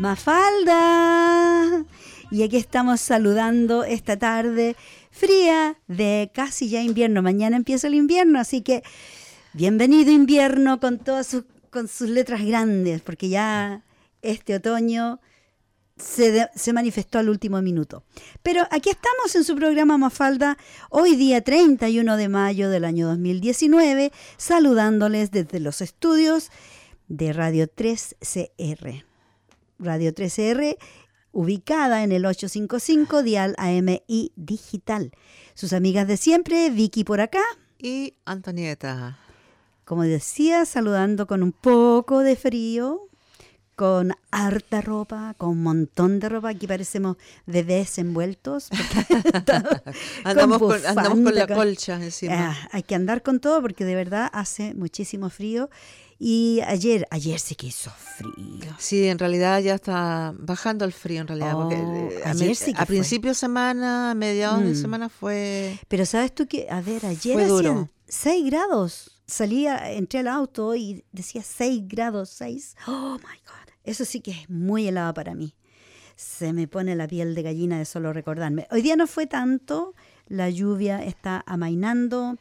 Mafalda. Y aquí estamos saludando esta tarde fría de casi ya invierno. Mañana empieza el invierno, así que bienvenido invierno con todas sus, con sus letras grandes, porque ya este otoño se, se, manifestó al último minuto. Pero aquí estamos en su programa Mafalda, hoy día 31 de mayo del año 2019, saludándoles desde los estudios de Radio 3CR. Radio 3R, ubicada en el 855 Dial AMI Digital. Sus amigas de siempre, Vicky por acá. Y Antonieta. Como decía, saludando con un poco de frío, con harta ropa, con un montón de ropa. Aquí parecemos bebés envueltos. andamos, con, andamos, con, la colcha encima. Ah, hay que andar con todo porque de verdad hace muchísimo frío y ayer, ayer sí que hizo frío. Sí, en realidad ya está bajando el frío en realidad. porque Oh, a, ayer sí que a fue. principio de semana, a mediados de Mm. semana fue... Pero sabes tú que, a ver, ayer Fue duro. hacían 6 grados. Salía, entré al auto y decía 6 grados, 6. Oh my God. Eso sí que es muy helado para mí. Se me pone la piel de gallina de solo recordarme. Hoy día no fue tanto, la lluvia está amainando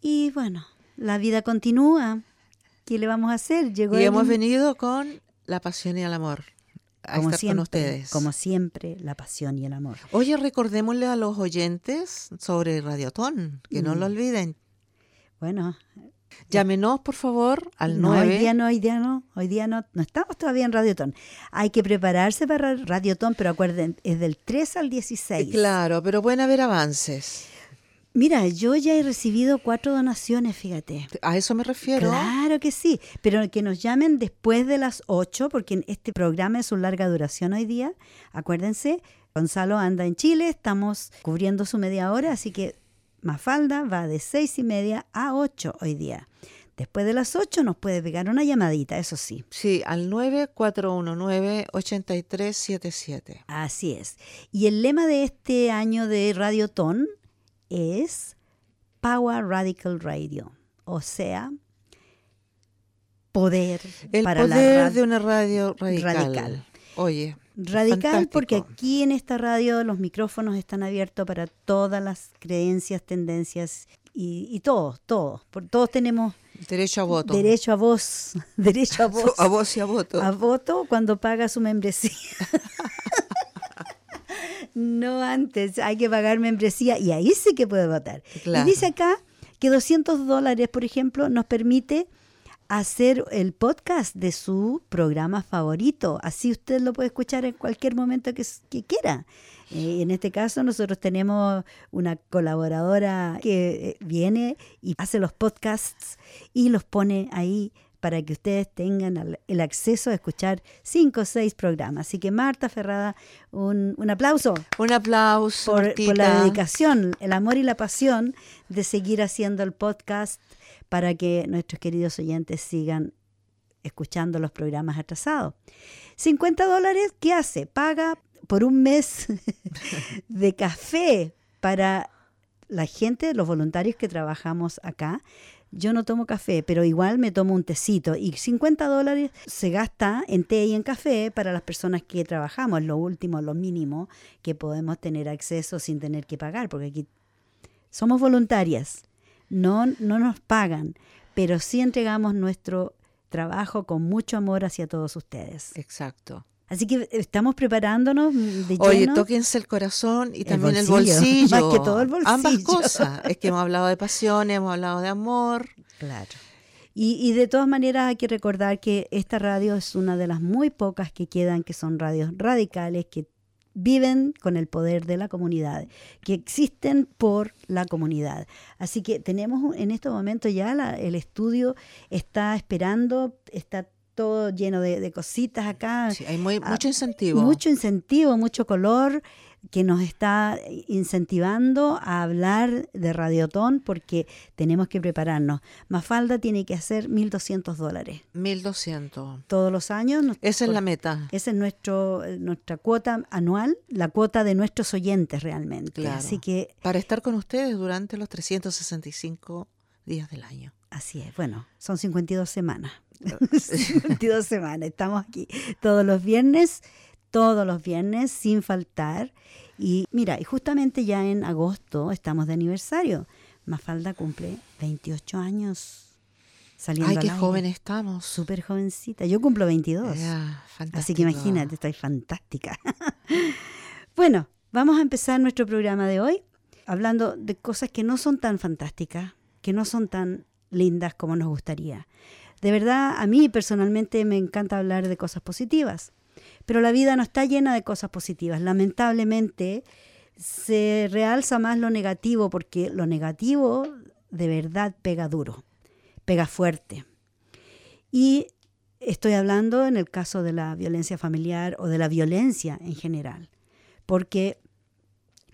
y bueno, la vida continúa. ¿Qué le vamos a hacer? Llegó Y el- hemos venido con la pasión y el amor a como estar siempre, con ustedes. como siempre, la pasión y el amor. Oye, recordémosle a los oyentes sobre Radiotón, que no Mm. lo olviden. Bueno, Llámenos, por favor, al no, 9. hoy día no, hoy día no, hoy día no, no estamos todavía en Radiotón. Hay que prepararse para Radiotón, pero acuerden, es del 3 al 16. Claro, pero pueden haber avances. Mira, yo ya he recibido cuatro donaciones, fíjate. A eso me refiero. Claro que sí, pero que nos llamen después de las 8, porque este programa es un larga duración hoy día. Acuérdense, Gonzalo anda en Chile, estamos cubriendo su media hora, así que Mafalda va de seis y media a 8 hoy día. Después de las 8 nos puede pegar una llamadita, eso sí. Sí, al 9419-8377. Así es. Y el lema de este año de Radiotón es Power Radical Radio, o sea, poder El para la poder radio. de una radio radical. Radical. Oye, Radical fantástico. porque aquí en esta radio los micrófonos están abiertos para todas las creencias, tendencias y, y todos, todos. Por, todos tenemos derecho a voto. derecho a voz, derecho a voz, a voz y a voto. a voto cuando paga su membresía. no antes, hay que pagar membresía y ahí sí que puede votar. Claro. Y dice acá que 200 dólares, por ejemplo, nos permite hacer el podcast de su programa favorito. Así usted lo puede escuchar en cualquier momento que quiera. Eh, en este caso nosotros tenemos una colaboradora que eh, viene y hace los podcasts y los pone ahí para que ustedes tengan el acceso a escuchar cinco o seis programas. Así que Marta Ferrada, un, un aplauso Un aplauso por, por la dedicación, el amor y la pasión de seguir haciendo el podcast para que nuestros queridos oyentes sigan escuchando los programas atrasados. 50 dólares, ¿qué hace? Paga por un mes de café para la gente, los voluntarios que trabajamos acá. Yo no tomo café, pero igual me tomo un tecito. Y 50 dólares se gasta en té y en café para las personas que trabajamos, lo último, lo mínimo que podemos tener acceso sin tener que pagar, porque aquí somos voluntarias, no, no nos pagan, pero sí entregamos nuestro trabajo con mucho amor hacia todos ustedes. Exacto. Así que estamos preparándonos de Oye, lleno. tóquense el corazón y El también el bolsillo, más que todo el Ambas bolsillo. cosas. Es que hemos hablado de pasión, hemos hablado de amor. Claro. Y, y de todas maneras hay que recordar que esta radio es una de las muy pocas que quedan, que son radios radicales, que viven con el poder de la comunidad, que existen por la comunidad. Así que tenemos en estos momentos ya la- el estudio está esperando, está todo lleno de, de cositas acá. Sí, hay muy, Ah, mucho incentivo. Mucho incentivo, mucho color que nos está incentivando a hablar de Radiotón porque tenemos que prepararnos. Mafalda tiene que hacer 1.200 dólares 1200. todos los años. nos- Esa es la meta. Esa es nuestro, nuestra cuota anual, la cuota de nuestros oyentes realmente. Claro. Así que Para estar con ustedes durante los 365 días del año. Así es. Bueno, son 52 semanas. 52 semanas. Estamos aquí todos los viernes, todos los viernes, sin faltar. Y mira, y justamente ya en agosto estamos de aniversario. Mafalda cumple 28 años saliendo Ay, qué joven estamos. Súper jovencita. Yo cumplo 22. Así que imagínate, estoy fantástica. bueno, vamos a empezar nuestro programa de hoy hablando de cosas que no son tan fantásticas, que no son tan lindas como nos gustaría. De verdad, a mí personalmente me encanta hablar de cosas positivas, pero la vida no está llena de cosas positivas. Lamentablemente se realza más lo negativo porque lo negativo de verdad pega duro, pega fuerte. Y estoy hablando en el caso de la violencia familiar o de la violencia en general, porque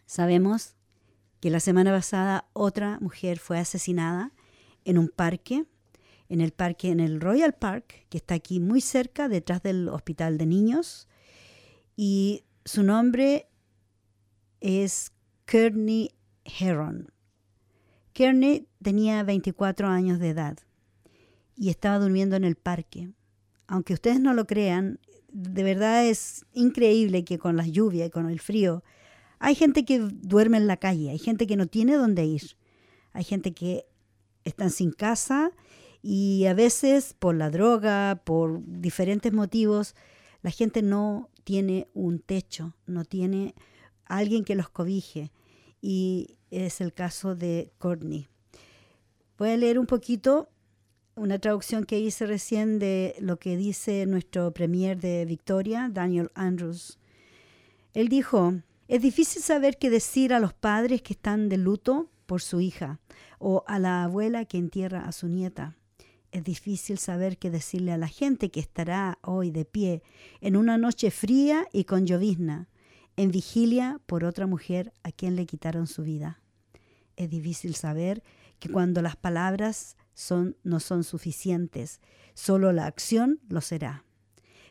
sabemos que la semana pasada otra mujer fue asesinada en un parque, en el parque, en el Royal Park, que está aquí muy cerca, detrás del hospital de niños. Y su nombre es Kearney Heron. Kearney tenía 24 años de edad y estaba durmiendo en el parque. Aunque ustedes no lo crean, de verdad es increíble que con las lluvias y con el frío, hay gente que duerme en la calle, hay gente que no tiene dónde ir, hay gente que están sin casa y a veces por la droga, por diferentes motivos, la gente no tiene un techo, no tiene alguien que los cobije. Y es el caso de Courtney. Voy a leer un poquito una traducción que hice recién de lo que dice nuestro premier de Victoria, Daniel Andrews. Él dijo, es difícil saber qué decir a los padres que están de luto por su hija o a la abuela que entierra a su nieta. Es difícil saber qué decirle a la gente que estará hoy de pie en una noche fría y con llovizna, en vigilia por otra mujer a quien le quitaron su vida. Es difícil saber que cuando las palabras son, no son suficientes, solo la acción lo será.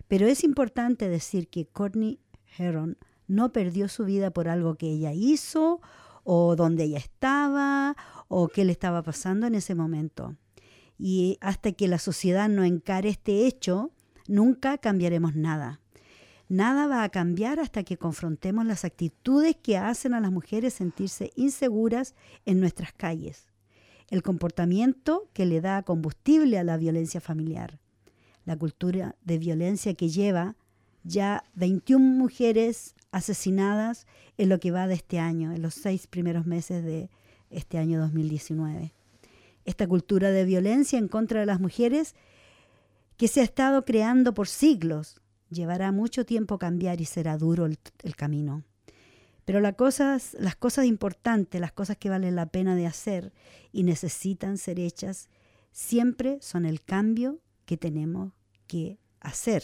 Pero es importante decir que Courtney Heron no perdió su vida por algo que ella hizo o donde ella estaba o qué le estaba pasando en ese momento. Y hasta que la sociedad no encare este hecho, nunca cambiaremos nada. Nada va a cambiar hasta que confrontemos las actitudes que hacen a las mujeres sentirse inseguras en nuestras calles. El comportamiento que le da combustible a la violencia familiar. La cultura de violencia que lleva ya 21 mujeres asesinadas en lo que va de este año, en los seis primeros meses de este año 2019. Esta cultura de violencia en contra de las mujeres que se ha estado creando por siglos llevará mucho tiempo cambiar y será duro el, camino. Pero las cosas, las cosas importantes, las cosas que valen la pena de hacer y necesitan ser hechas, siempre son el cambio que tenemos que hacer.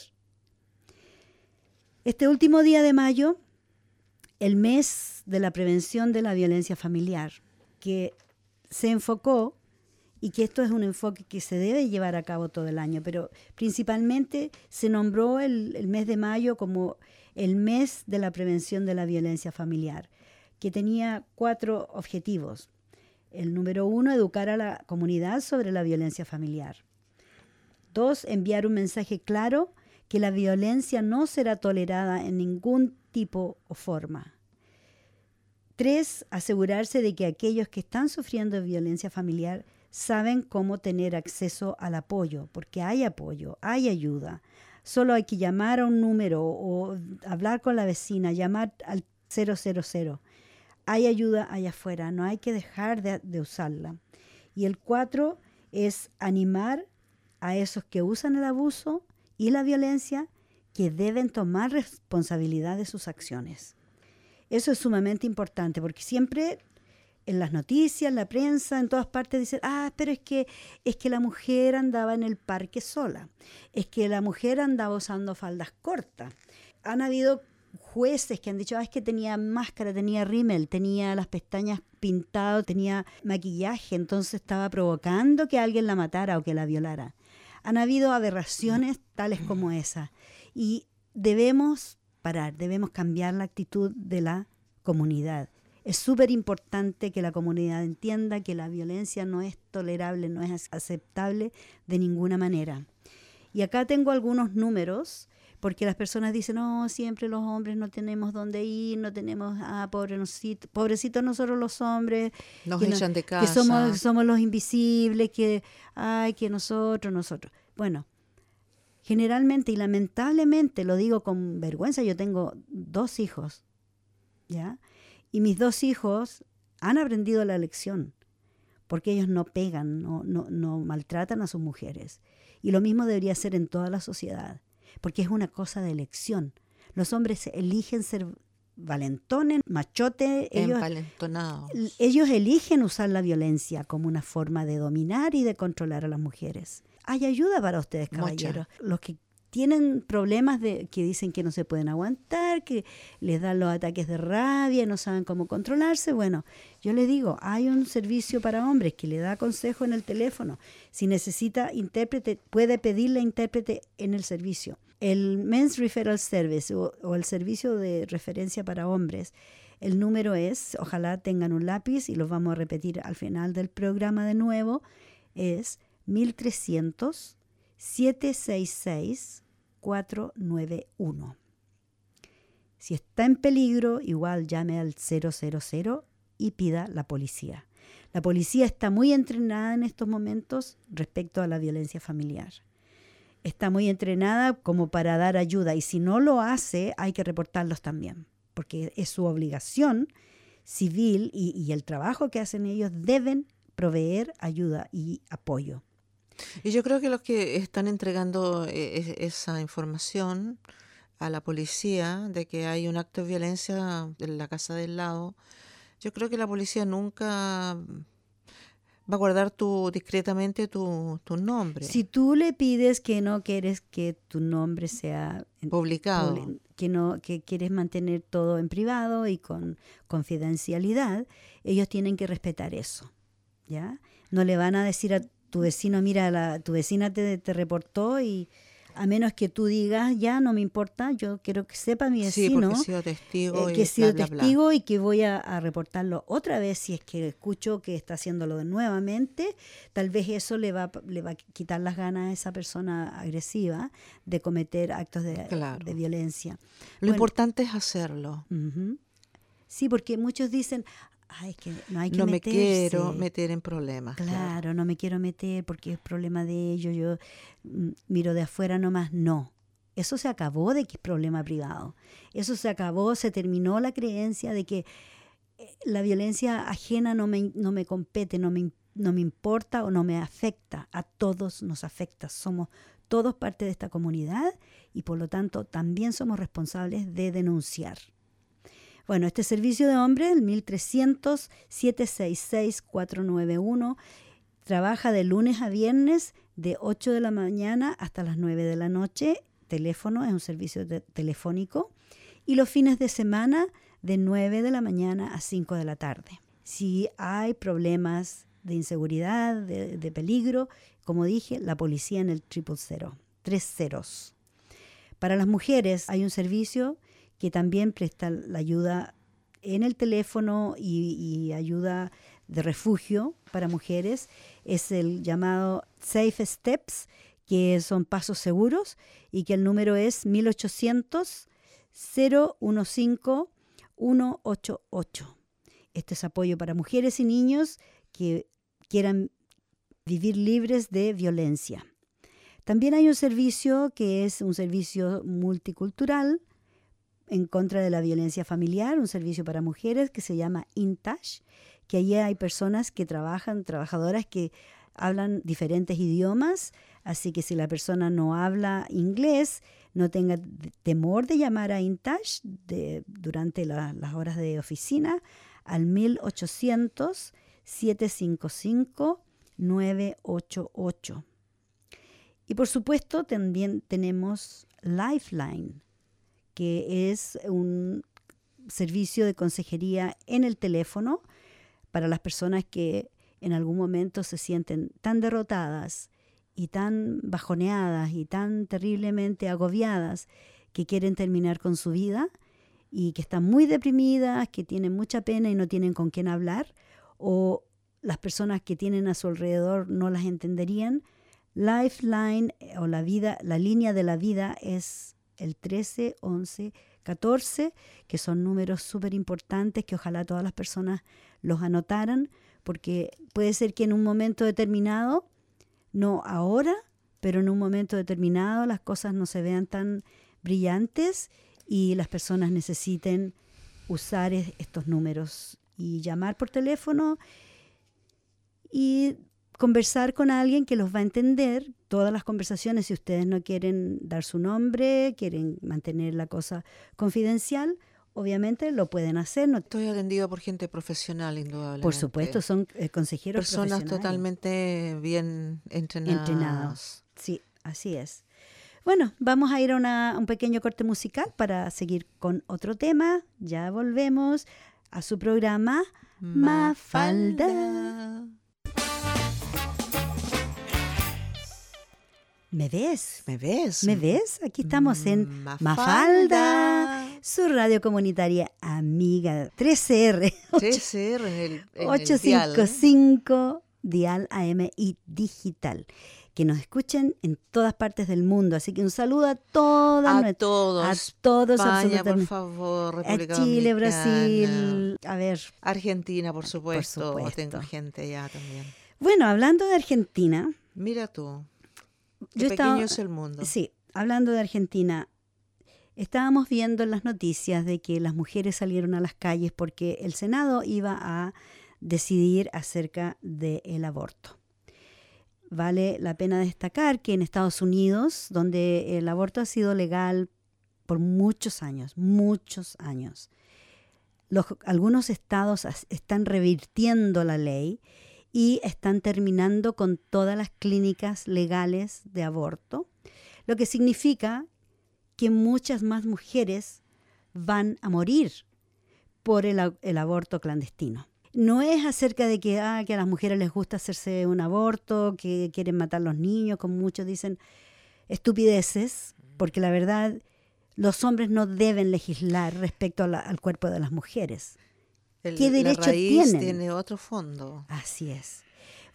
Este último día de mayo, el mes de la prevención de la violencia familiar, que se enfocó y que esto es un enfoque que se debe llevar a cabo todo el año, pero principalmente se nombró el, mes de mayo como el mes de la prevención de la violencia familiar, que tenía cuatro objetivos. El número uno, educar a la comunidad sobre la violencia familiar. Dos, enviar un mensaje claro que la violencia no será tolerada en ningún tipo o forma. Tres, asegurarse de que aquellos que están sufriendo violencia familiar saben cómo tener acceso al apoyo, porque hay apoyo, hay ayuda. Solo hay que llamar a un número o hablar con la vecina, llamar al 000. Hay ayuda allá afuera, no hay que dejar de, de usarla. Y el cuatro es animar a esos que usan el abuso y la violencia que deben tomar responsabilidad de sus acciones. Eso es sumamente importante porque siempre en las noticias, en la prensa, en todas partes dicen, ah, pero es que es que la mujer andaba en el parque sola, es que la mujer andaba usando faldas cortas. Han habido jueces que han dicho, ah, es que tenía máscara, tenía rímel, tenía las pestañas pintadas, tenía maquillaje, entonces estaba provocando que alguien la matara o que la violara. Han habido aberraciones tales como esa y debemos parar, debemos cambiar la actitud de la comunidad. Es súper importante que la comunidad entienda que la violencia no es tolerable, no es aceptable de ninguna manera. Y acá tengo algunos números porque las personas dicen, no, siempre los hombres no tenemos dónde ir, no tenemos, ah, pobrecitos, pobrecitos nosotros los hombres. Nos echan de casa. Que somos, somos los invisibles, que, ay, que nosotros, nosotros. Bueno, generalmente y lamentablemente, lo digo con vergüenza, yo tengo dos hijos, ¿ya? Y mis dos hijos han aprendido la lección, porque ellos no pegan, no, no, no maltratan a sus mujeres. Y lo mismo debería ser en toda la sociedad porque es una cosa de elección. Los hombres eligen ser valentones, machotes, ellos, ellos eligen usar la violencia como una forma de dominar y de controlar a las mujeres. Hay ayuda para ustedes, caballeros. Los que tienen problemas de que dicen que no se pueden aguantar, que les dan los ataques de rabia, no saben cómo controlarse. Bueno, yo les digo, hay un servicio para hombres que le da consejo en el teléfono. Si necesita intérprete, puede pedirle intérprete en el servicio. El Men's Referral Service o, o el servicio de referencia para hombres, el número es, ojalá tengan un lápiz y los vamos a repetir al final del programa de nuevo, es 1300 766 491. Si está en peligro, igual llame al 000 y pida la policía. La policía está muy entrenada en estos momentos respecto a la violencia familiar. Está muy entrenada como para dar ayuda y si no lo hace hay que reportarlos también, porque es su obligación civil y, y el trabajo que hacen ellos deben proveer ayuda y apoyo. Y yo creo que los que están entregando eh, esa información a la policía de que hay un acto de violencia en la casa del lado, yo creo que la policía nunca va a guardar tu, discretamente tu, tu nombre. Si tú le pides que no quieres que tu nombre sea publicado, que no que quieres mantener todo en privado y con confidencialidad, ellos tienen que respetar eso. ¿Ya? No le van a decir a tu vecino, mira, la, tu vecina te, te reportó y a menos que tú digas, ya no me importa, yo quiero que sepa mi vecino he sido testigo eh, que he sido testigo y que voy a, reportarlo otra vez si es que escucho que está haciéndolo nuevamente, tal vez eso le va, le va a quitar las ganas a esa persona agresiva de cometer actos de, de violencia. Lo importante es hacerlo. Sí, porque muchos dicen, que no hay que me quiero meter en problemas. Claro, no me quiero meter porque es problema de ellos, yo miro de afuera nomás. No, eso se acabó de que es problema privado. Eso se acabó, se terminó la creencia de que eh, la violencia ajena no me, no me compete, no me, no me importa o no me afecta. A todos nos afecta. Somos todos parte de esta comunidad y por lo tanto también somos responsables de denunciar. Bueno, este servicio de hombres, el 1300-766-491, trabaja de lunes a viernes de 8 de la mañana hasta las 9 de la noche. Teléfono es un servicio telefónico. Y los fines de semana de 9 de la mañana a 5 de la tarde. Si hay problemas de inseguridad, de, de peligro, como dije, la policía en el triple cero, tres ceros. Para las mujeres hay un servicio que también presta la ayuda en el teléfono y, ayuda de refugio para mujeres. Es el llamado Safe Steps, que son pasos seguros y que el número es 1800 015 188. Este es apoyo para mujeres y niños que quieran vivir libres de violencia. También hay un servicio que es un servicio multicultural en contra de la violencia familiar, un servicio para mujeres que se llama INTASH, que allí hay personas que trabajan, trabajadoras que hablan diferentes idiomas, así que si la persona no habla inglés, no tenga temor de llamar a INTASH durante las horas de oficina al 1800 755 988. Y por supuesto también tenemos Lifeline, que es un servicio de consejería en el teléfono para las personas que en algún momento se sienten tan derrotadas y tan bajoneadas y tan terriblemente agobiadas que quieren terminar con su vida y que están muy deprimidas, que tienen mucha pena y no tienen con quién hablar, o las personas que tienen a su alrededor no las entenderían, Lifeline eh, o la vida, la línea de la vida es el 13 11 14, que son números súper importantes que ojalá todas las personas los anotaran, porque puede ser que en un momento determinado, no ahora, pero en un momento determinado las cosas no se vean tan brillantes y las personas necesiten usar estos números y llamar por teléfono y conversar con alguien que los va a entender. Todas las conversaciones, si ustedes no quieren dar su nombre, quieren mantener la cosa confidencial, obviamente lo pueden hacer. No Estoy atendido por gente profesional, indudablemente. Por supuesto, son eh, consejeros Personas totalmente bien entrenadas. Entrenados, sí, así es. Bueno, vamos a ir a un pequeño corte musical para seguir con otro tema. Ya volvemos a su programa Mafalda. ¿Me ves? ¿Me ves? ¿Me ves? Aquí estamos en Mafalda, su radio comunitaria amiga 3CR. 3CR en el, 855 dial. dial AM y digital que nos escuchen en todas partes del mundo. Así que un saludo a todos. A todos. A todos, España, por favor, República a Chile, Brasil, a ver. Argentina, por supuesto. por supuesto. Tengo gente allá también. Bueno, hablando de Argentina. Mira tú. Pequeño es el mundo. Sí, hablando de Argentina, estábamos viendo en las noticias de que las mujeres salieron a las calles porque el Senado iba a decidir acerca del aborto. Vale la pena destacar que en Estados Unidos, donde el aborto ha sido legal por muchos años, muchos años, algunos estados están revirtiendo la ley y están terminando con todas las clínicas legales de aborto, lo que significa que muchas más mujeres van a morir por el, aborto clandestino. No es acerca de que, ah, que a las mujeres les gusta hacerse un aborto, que quieren matar a los niños, como muchos dicen, estupideces, porque la verdad los hombres no deben legislar respecto al cuerpo de las mujeres. ¿Qué derecho tienen? tiene otro fondo. Así es.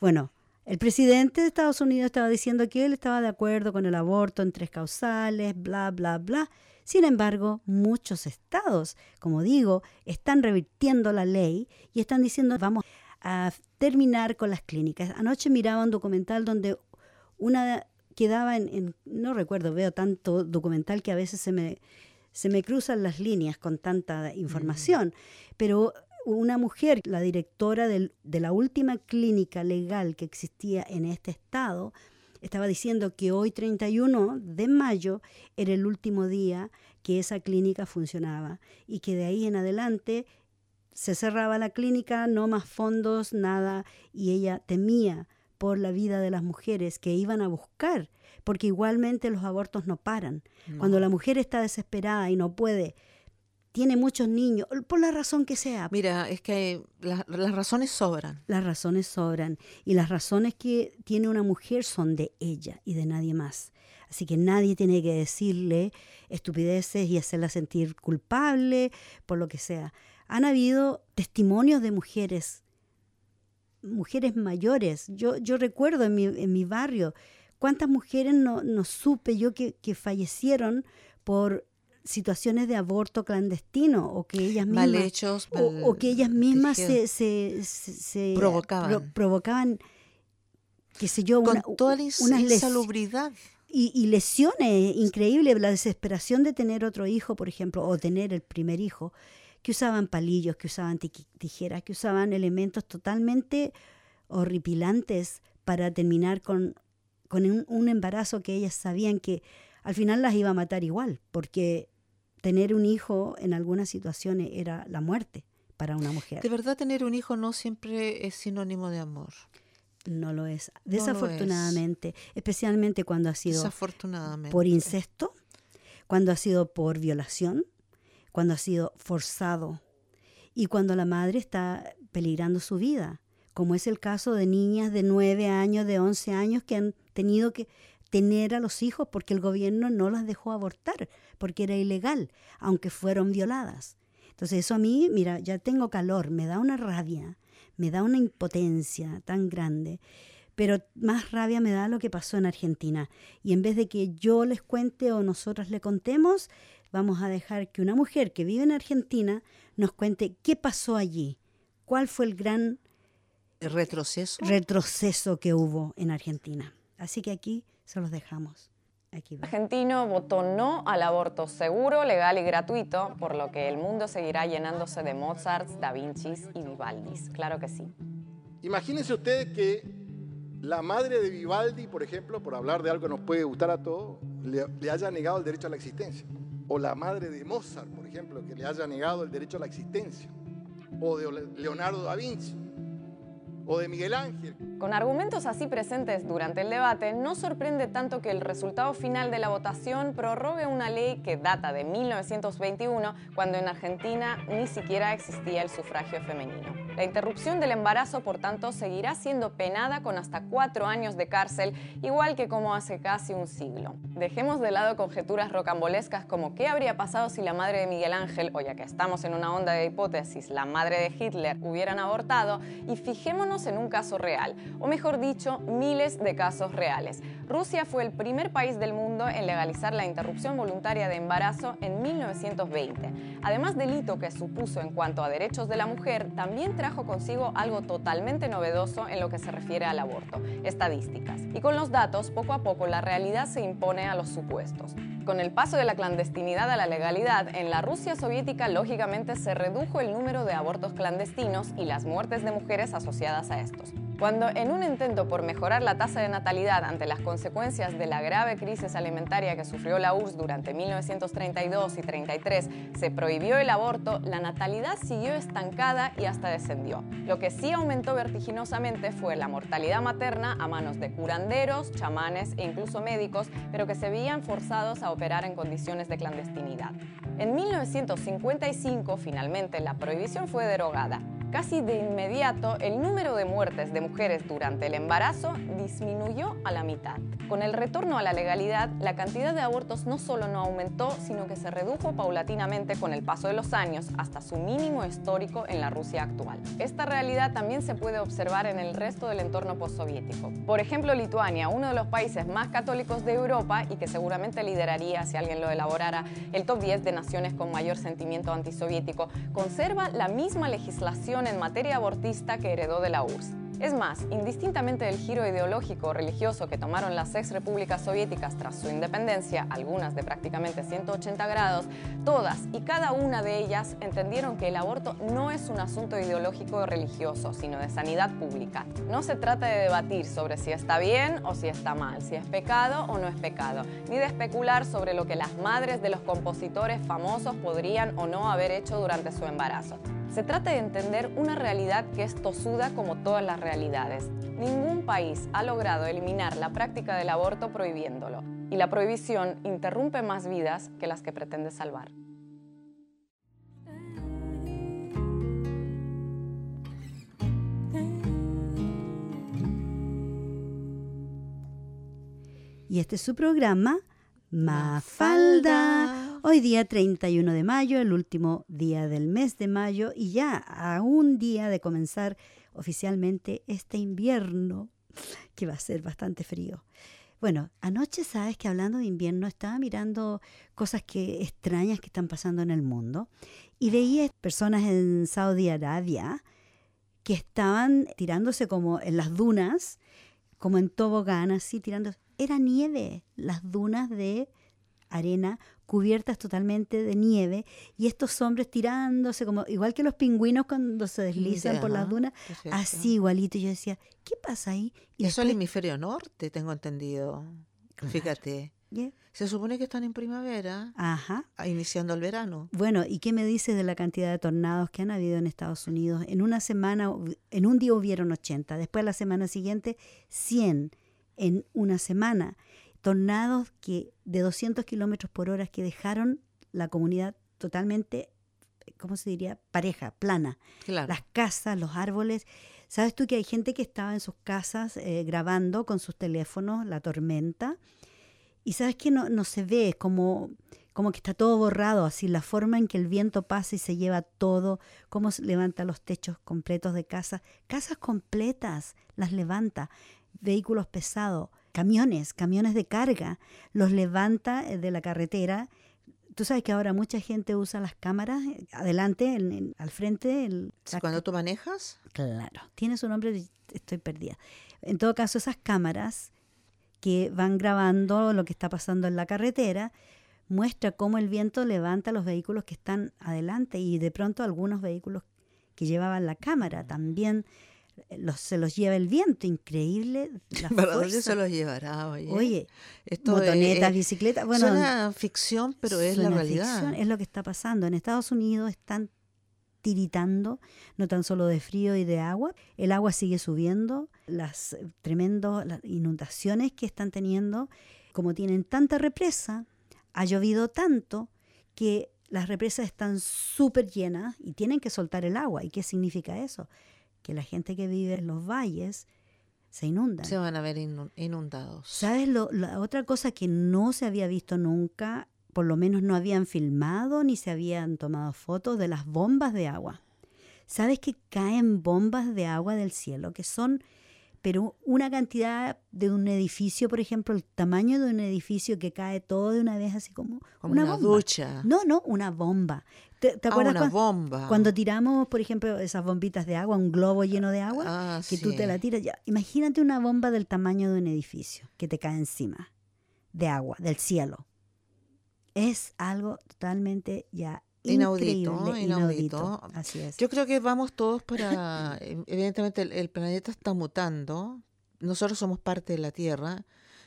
Bueno, el presidente de Estados Unidos estaba diciendo que él estaba de acuerdo con el aborto en tres causales, bla, bla, bla. Sin embargo, muchos estados, como digo, están revirtiendo la ley y están diciendo vamos a terminar con las clínicas. Anoche miraba un documental donde una quedaba en, no recuerdo, veo tanto documental que a veces se me, se me cruzan las líneas con tanta información, pero una mujer, la directora de la última clínica legal que existía en este estado, estaba diciendo que hoy 31 de mayo era el último día que esa clínica funcionaba y que de ahí en adelante se cerraba la clínica, no más fondos, nada, y ella temía por la vida de las mujeres que iban a buscar, porque igualmente los abortos no paran. Cuando la mujer está desesperada y no puede tiene muchos niños, por la razón que sea. Mira, es que las razones sobran. Las razones sobran. Y las razones que tiene una mujer son de ella y de nadie más. Así que nadie tiene que decirle estupideces y hacerla sentir culpable por lo que sea. Han habido testimonios de mujeres, mujeres mayores. Yo, yo recuerdo en mi, en mi barrio cuántas mujeres no, no supe yo que, que fallecieron por situaciones de aborto clandestino o que ellas mismas mal hechos o, que ellas mismas se, se, provocaban. provocaban qué sé yo con toda la una insalubridad. y, y, lesiones increíbles la desesperación de tener otro hijo por ejemplo o tener el primer hijo que usaban palillos que usaban tijeras que usaban elementos totalmente horripilantes para terminar con con un, un embarazo que ellas sabían que al final las iba a matar igual, porque tener un hijo en algunas situaciones era la muerte para una mujer. De verdad, tener un hijo no siempre es sinónimo de amor. No lo es. Desafortunadamente, especialmente cuando ha sido Desafortunadamente. por incesto, cuando ha sido por violación, cuando ha sido forzado y cuando la madre está peligrando su vida, como es el caso de niñas de 9 años, de 11 años que han tenido que tener a los hijos porque el gobierno no las dejó abortar, porque era ilegal, aunque fueron violadas. Entonces eso a mí, mira, ya tengo calor, me da una rabia, me da una impotencia tan grande. Pero más rabia me da lo que pasó en Argentina. Y en vez de que yo les cuente o nosotros le contemos, vamos a dejar que una mujer que vive en Argentina nos cuente qué pasó allí, cuál fue el gran retroceso, retroceso que hubo en Argentina. Así que aquí se los dejamos. Aquí argentino votó no al aborto seguro, legal y gratuito, por lo que el mundo seguirá llenándose de Mozarts, Da Vincis y Vivaldis. Claro que sí. Imagínense ustedes que la madre de Vivaldi, por ejemplo, por hablar de algo que nos puede gustar a todos, le, le haya negado el derecho a la existencia. O la madre de Mozart, por ejemplo, que le haya negado el derecho a la existencia. O de Leonardo da Vinci o de Miguel Ángel. Con argumentos así presentes durante el debate, no sorprende tanto que el resultado final de la votación prorrogue una ley que data de 1921, cuando en Argentina ni siquiera existía el sufragio femenino. La interrupción del embarazo, por tanto, seguirá siendo penada con hasta cuatro años de cárcel, igual que como hace casi un siglo. Dejemos de lado conjeturas rocambolescas como qué habría pasado si la madre de Miguel Ángel, o ya que estamos en una onda de hipótesis, la madre de Hitler, hubieran abortado, y fijémonos en un caso real, o mejor dicho, miles de casos reales. Rusia fue el primer país del mundo en legalizar la interrupción voluntaria de embarazo en 1920. Además del hito que supuso en cuanto a derechos de la mujer, también trajo consigo algo totalmente novedoso en lo que se refiere al aborto, estadísticas. Y con los datos, poco a poco la realidad se impone a los supuestos. Con el paso de la clandestinidad a la legalidad, en la Rusia soviética lógicamente se redujo el número de abortos clandestinos y las muertes de mujeres asociadas a estos. Cuando en un intento por mejorar la tasa de natalidad ante las consecuencias de la grave crisis alimentaria que sufrió la URSS durante 1932 y 33 se prohibió el aborto, la natalidad siguió estancada y hasta descendió. Lo que sí aumentó vertiginosamente fue la mortalidad materna a manos de curanderos, chamanes e incluso médicos, pero que se veían forzados a operar en condiciones de clandestinidad. En 1955, finalmente, la prohibición fue derogada Casi de inmediato, el número de muertes de mujeres durante el embarazo disminuyó a la mitad. Con el retorno a la legalidad, la cantidad de abortos no solo no aumentó, sino que se redujo paulatinamente con el paso de los años hasta su mínimo histórico en la Rusia actual. Esta realidad también se puede observar en el resto del entorno postsoviético. Por ejemplo, Lituania, uno de los países más católicos de Europa y que seguramente lideraría, si alguien lo elaborara, el top 10 de naciones con mayor sentimiento antisoviético, conserva la misma legislación en materia abortista que heredó de la URSS. Es más, indistintamente del giro ideológico o religioso que tomaron las ex repúblicas soviéticas tras su independencia, algunas de prácticamente 180 grados, todas y cada una de ellas entendieron que el aborto no es un asunto ideológico o religioso, sino de sanidad pública. No se trata de debatir sobre si está bien o si está mal, si es pecado o no es pecado, ni de especular sobre lo que las madres de los compositores famosos podrían o no haber hecho durante su embarazo. Se trata de entender una realidad que es tosuda como todas las realidades. Ningún país ha logrado eliminar la práctica del aborto prohibiéndolo, y la prohibición interrumpe más vidas que las que pretende salvar. Y este es su programa, Mafalda. Hoy día 31 de mayo, el último día del mes de mayo y ya a un día de comenzar oficialmente este invierno que va a ser bastante frío. Bueno, anoche sabes que hablando de invierno estaba mirando cosas que extrañas que están pasando en el mundo y veía personas en Saudi Arabia que estaban tirándose como en las dunas, como en tobogán, así tirando. Era nieve, las dunas de arena cubiertas totalmente de nieve y estos hombres tirándose como igual que los pingüinos cuando se deslizan por las dunas, así igualito. Yo decía, ¿qué pasa ahí? Y Eso es el hemisferio norte, tengo entendido. Fíjate. Se supone que están en primavera, Ajá. iniciando el verano. Bueno, ¿y qué me dices de la cantidad de tornados que han habido en Estados Unidos? En una semana, en un día hubieron 80, después la semana siguiente 100 en una semana tornados que de 200 kilómetros por hora que dejaron la comunidad totalmente, ¿cómo se diría? Pareja, plana. Las casas, los árboles. ¿Sabes tú que hay gente que estaba en sus casas eh, grabando con sus teléfonos la tormenta? Y sabes que no, no se ve, como, como que está todo borrado, así la forma en que el viento pasa y se lleva todo, cómo levanta los techos completos de casas, casas completas las levanta vehículos pesados, camiones, camiones de carga, los levanta eh, de la carretera. Tú sabes que ahora mucha gente usa las cámaras eh, adelante, en- en- al frente. El, Cuando tú manejas, Claro, tiene su nombre, estoy perdida. En todo caso, esas cámaras que van grabando lo que está pasando en la carretera, muestra cómo el viento levanta los vehículos que están adelante y de pronto algunos vehículos que llevaban la cámara también eh, los, se los lleva el viento. Increíble la ¿para dónde se los llevará? Oye, Oye, Esto es- motonetas, es- bicicletas, bueno, suena ficción, pero es la realidad. ficción, es lo que está pasando. En Estados Unidos están tiritando, no tan solo de frío y de agua, el agua sigue subiendo, las eh, tremendas las inundaciones que están teniendo, como tienen tanta represa, ha llovido tanto que las represas están súper llenas y tienen que soltar el agua. ¿Y qué significa eso? Que la gente que vive en los valles se inundan. Se van a ver inu- inundados. ¿Sabes lo, la otra cosa que no se había visto nunca? Por lo menos no habían filmado ni se habían tomado fotos de las bombas de agua. ¿Sabes que caen bombas de agua del cielo que son, pero una cantidad de un edificio, por ejemplo, el tamaño de un edificio que cae todo de una vez así como, Como una, una, bomba? ducha. No, no, una bomba. ¿Te, te Ah, acuerdas una cuan- bomba. cuando tiramos, por ejemplo, esas bombitas de agua, un globo lleno de agua? Ah, que tú te sí. la tiras ya. Imagínate una bomba del tamaño de un edificio que te cae encima de agua, del cielo. Es algo totalmente ya Inaudito, increíble, inaudito. Así es. Yo creo que vamos todos para... em- Evidentemente el, el planeta está mutando. Nosotros somos parte de la Tierra.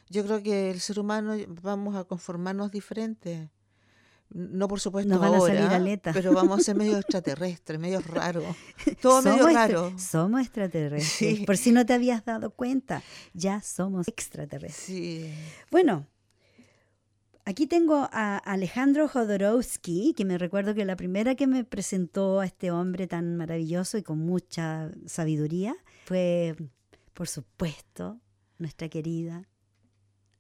Yo creo que el ser humano vamos a conformarnos diferente. No por supuesto Nos van a salir ahora, aletas. pero vamos a ser medio extraterrestres, medio raros. Todo medio Somos extra- raro. Somos extraterrestres. Sí. Por si no te habías dado cuenta, ya somos extraterrestres. Sí. Bueno, aquí tengo a Alejandro Jodorowsky, que me recuerdo que la primera que me presentó a este hombre tan maravilloso y con mucha sabiduría fue, por supuesto, nuestra querida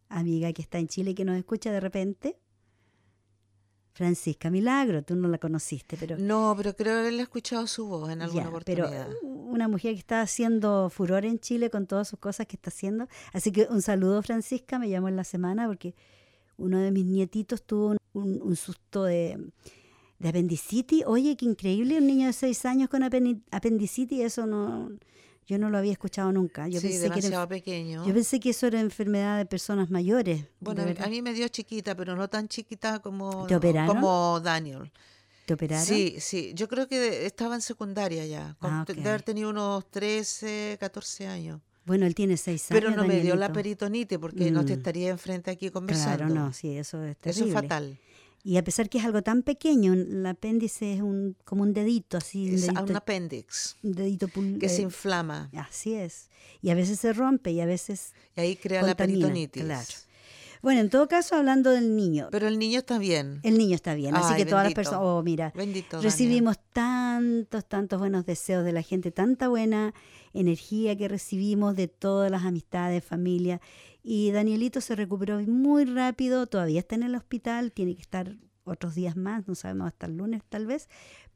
amiga que está en Chile y que nos escucha de repente. Francisca Milagro, tú no la conociste, pero No, pero creo haberle escuchado su voz en alguna ya, oportunidad. Pero una mujer que está haciendo furor en Chile con todas sus cosas que está haciendo. Así que un saludo, Francisca, me llamó en la semana porque uno de mis nietitos tuvo un, susto de, de apendicitis. Oye, qué increíble, un niño de seis años con apendi- apendicitis, eso no, yo no lo había escuchado nunca. Yo, sí, pensé, que demasiado era, pequeño. yo pensé que eso era enfermedad de personas mayores. Bueno, a mí- me dio chiquita, pero no tan chiquita como, Daniel. ¿Te operaron? Sí, sí. Yo creo que estaba en secundaria ya. con- Ah, de haber tenido unos 13, 14 años. Bueno, él tiene seis años. Pero no me dio la peritonitis porque no te Mm. estaría enfrente aquí conversando. Claro, no, sí, eso es terrible. Eso es fatal. Y a pesar que es algo tan pequeño, el apéndice es un, como un dedito así, un Es dedito, un appendix un dedito que se eh, inflama Así es. Y a veces se rompe y a veces... y ahí crea la peritonitis. claro. Bueno, en todo caso, hablando del niño, Pero el niño está bien. el niño está bien. Así que todas las personas... Oh, mira, Bendito. Recibimos tantos, tantos buenos deseos de la gente, tanta buena energía que recibimos de todas las amistades, familia. Y Danielito se recuperó muy rápido, todavía está en el hospital, tiene que estar otros días más, no sabemos hasta el lunes tal vez,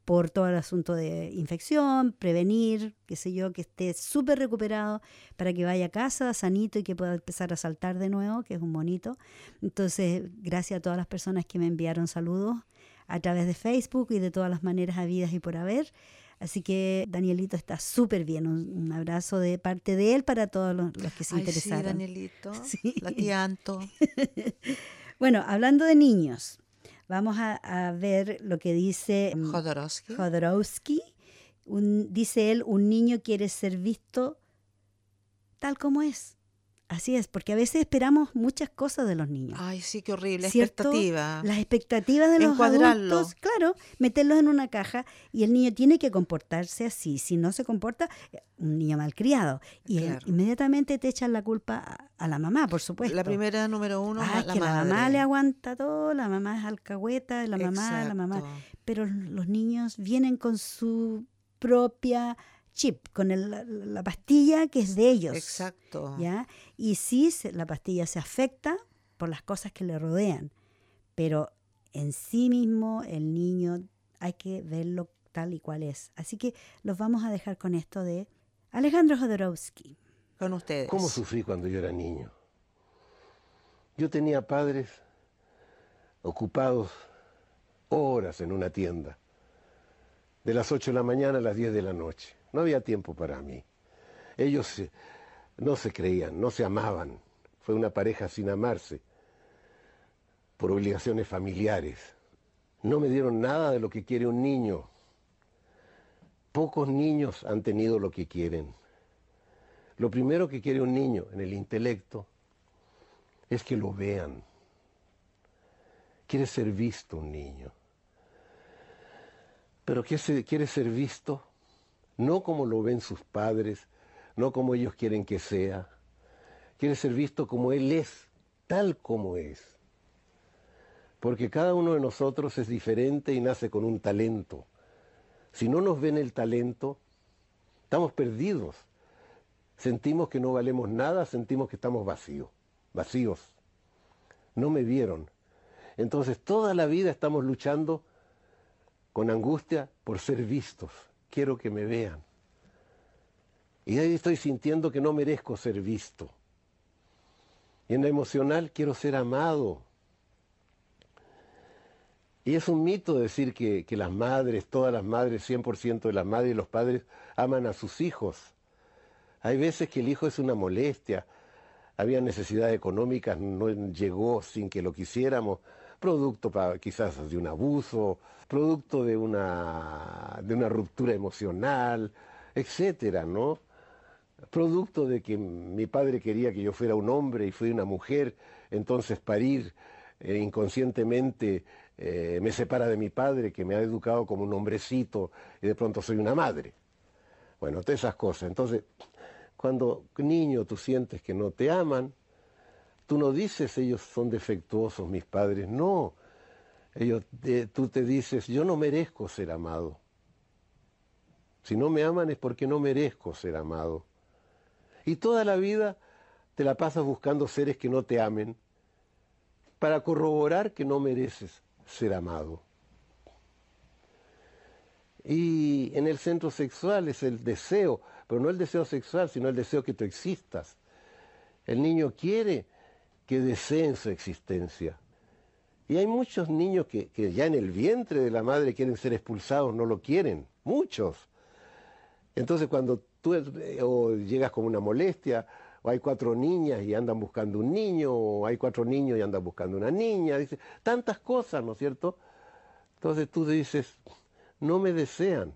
por todo el asunto de infección, prevenir, qué sé yo, que esté súper recuperado para que vaya a casa sanito y que pueda empezar a saltar de nuevo, que es un bonito. Entonces, gracias a todas las personas que me enviaron saludos a través de Facebook y de todas las maneras habidas y por haber. Así que Danielito está súper bien. Un, un abrazo de parte de él para todos los, los que se Ay, sí, interesaron. Danielito. Sí. La tía Anto. Bueno, hablando de niños, vamos a, a ver lo que dice mm, Jodorowsky. Jodorowsky. Un- dice él, un niño quiere ser visto tal como es. Así es, porque a veces esperamos muchas cosas de los niños. Ay, sí, qué horrible. ¿Cierto? Expectativa. Las expectativas de los adultos, claro, meterlos en una caja y el niño tiene que comportarse así. Si no se comporta, eh, un niño malcriado. Y inmediatamente te echan la culpa a, la mamá, por supuesto. La primera número uno, Ah, la, que la mamá le aguanta todo, la mamá es alcahueta, la mamá, la mamá. Pero los niños vienen con su propia chip, con el- la, la pastilla que es de ellos. Exacto. ¿ya? Y sí, se- la pastilla se afecta por las cosas que le rodean, pero en sí mismo el niño hay que verlo tal y cual es. Así que los vamos a dejar con esto de Alejandro Jodorowsky. con ustedes. ¿Cómo sufrí cuando yo era niño? Yo tenía padres ocupados horas en una tienda, de las 8 de la mañana a las 10 de la noche. No había tiempo para mí. Ellos no se creían, no se amaban. Fue una pareja sin amarse, por obligaciones familiares. No me dieron nada de lo que quiere un niño. Pocos niños han tenido lo que quieren. Lo primero que quiere un niño en el intelecto es que lo vean. Quiere ser visto un niño. Pero quiere ser visto no como lo ven sus padres, no como ellos quieren que sea. Quiere ser visto como Él es, tal como es. Porque cada uno de nosotros es diferente y nace con un talento. Si no nos ven el talento, estamos perdidos. Sentimos que no valemos nada, sentimos que estamos vacíos, vacíos. No me vieron. Entonces toda la vida estamos luchando con angustia por ser vistos. Quiero que me vean. Y ahí estoy sintiendo que no merezco ser visto. Y en la emocional quiero ser amado. Y es un mito decir que, que las madres, todas las madres, 100% de las madres y los padres aman a sus hijos. Hay veces que el hijo es una molestia. Había necesidades económicas, no llegó sin que lo quisiéramos producto quizás de un abuso, producto de una, de una ruptura emocional, etcétera, ¿no? Producto de que mi padre quería que yo fuera un hombre y fui una mujer, entonces parir eh, inconscientemente eh, me separa de mi padre que me ha educado como un hombrecito y de pronto soy una madre. Bueno, todas esas cosas. Entonces, cuando niño tú sientes que no te aman, Tú no dices ellos son defectuosos, mis padres, no. Ellos, tú te dices, yo no merezco ser amado. Si no me aman es porque no merezco ser amado. Y toda la vida te la pasas buscando seres que no te amen para corroborar que no mereces ser amado. Y en el centro sexual es el deseo, pero no el deseo sexual, sino el deseo que tú existas. El niño quiere que deseen su existencia. Y hay muchos niños que, ya en el vientre de la madre quieren ser expulsados, no lo quieren, muchos. Entonces cuando tú eh, llegas con una molestia, o hay cuatro niñas y andan buscando un niño, o hay cuatro niños y andan buscando una niña, dice, tantas cosas, ¿no es cierto? Entonces tú dices, no me desean.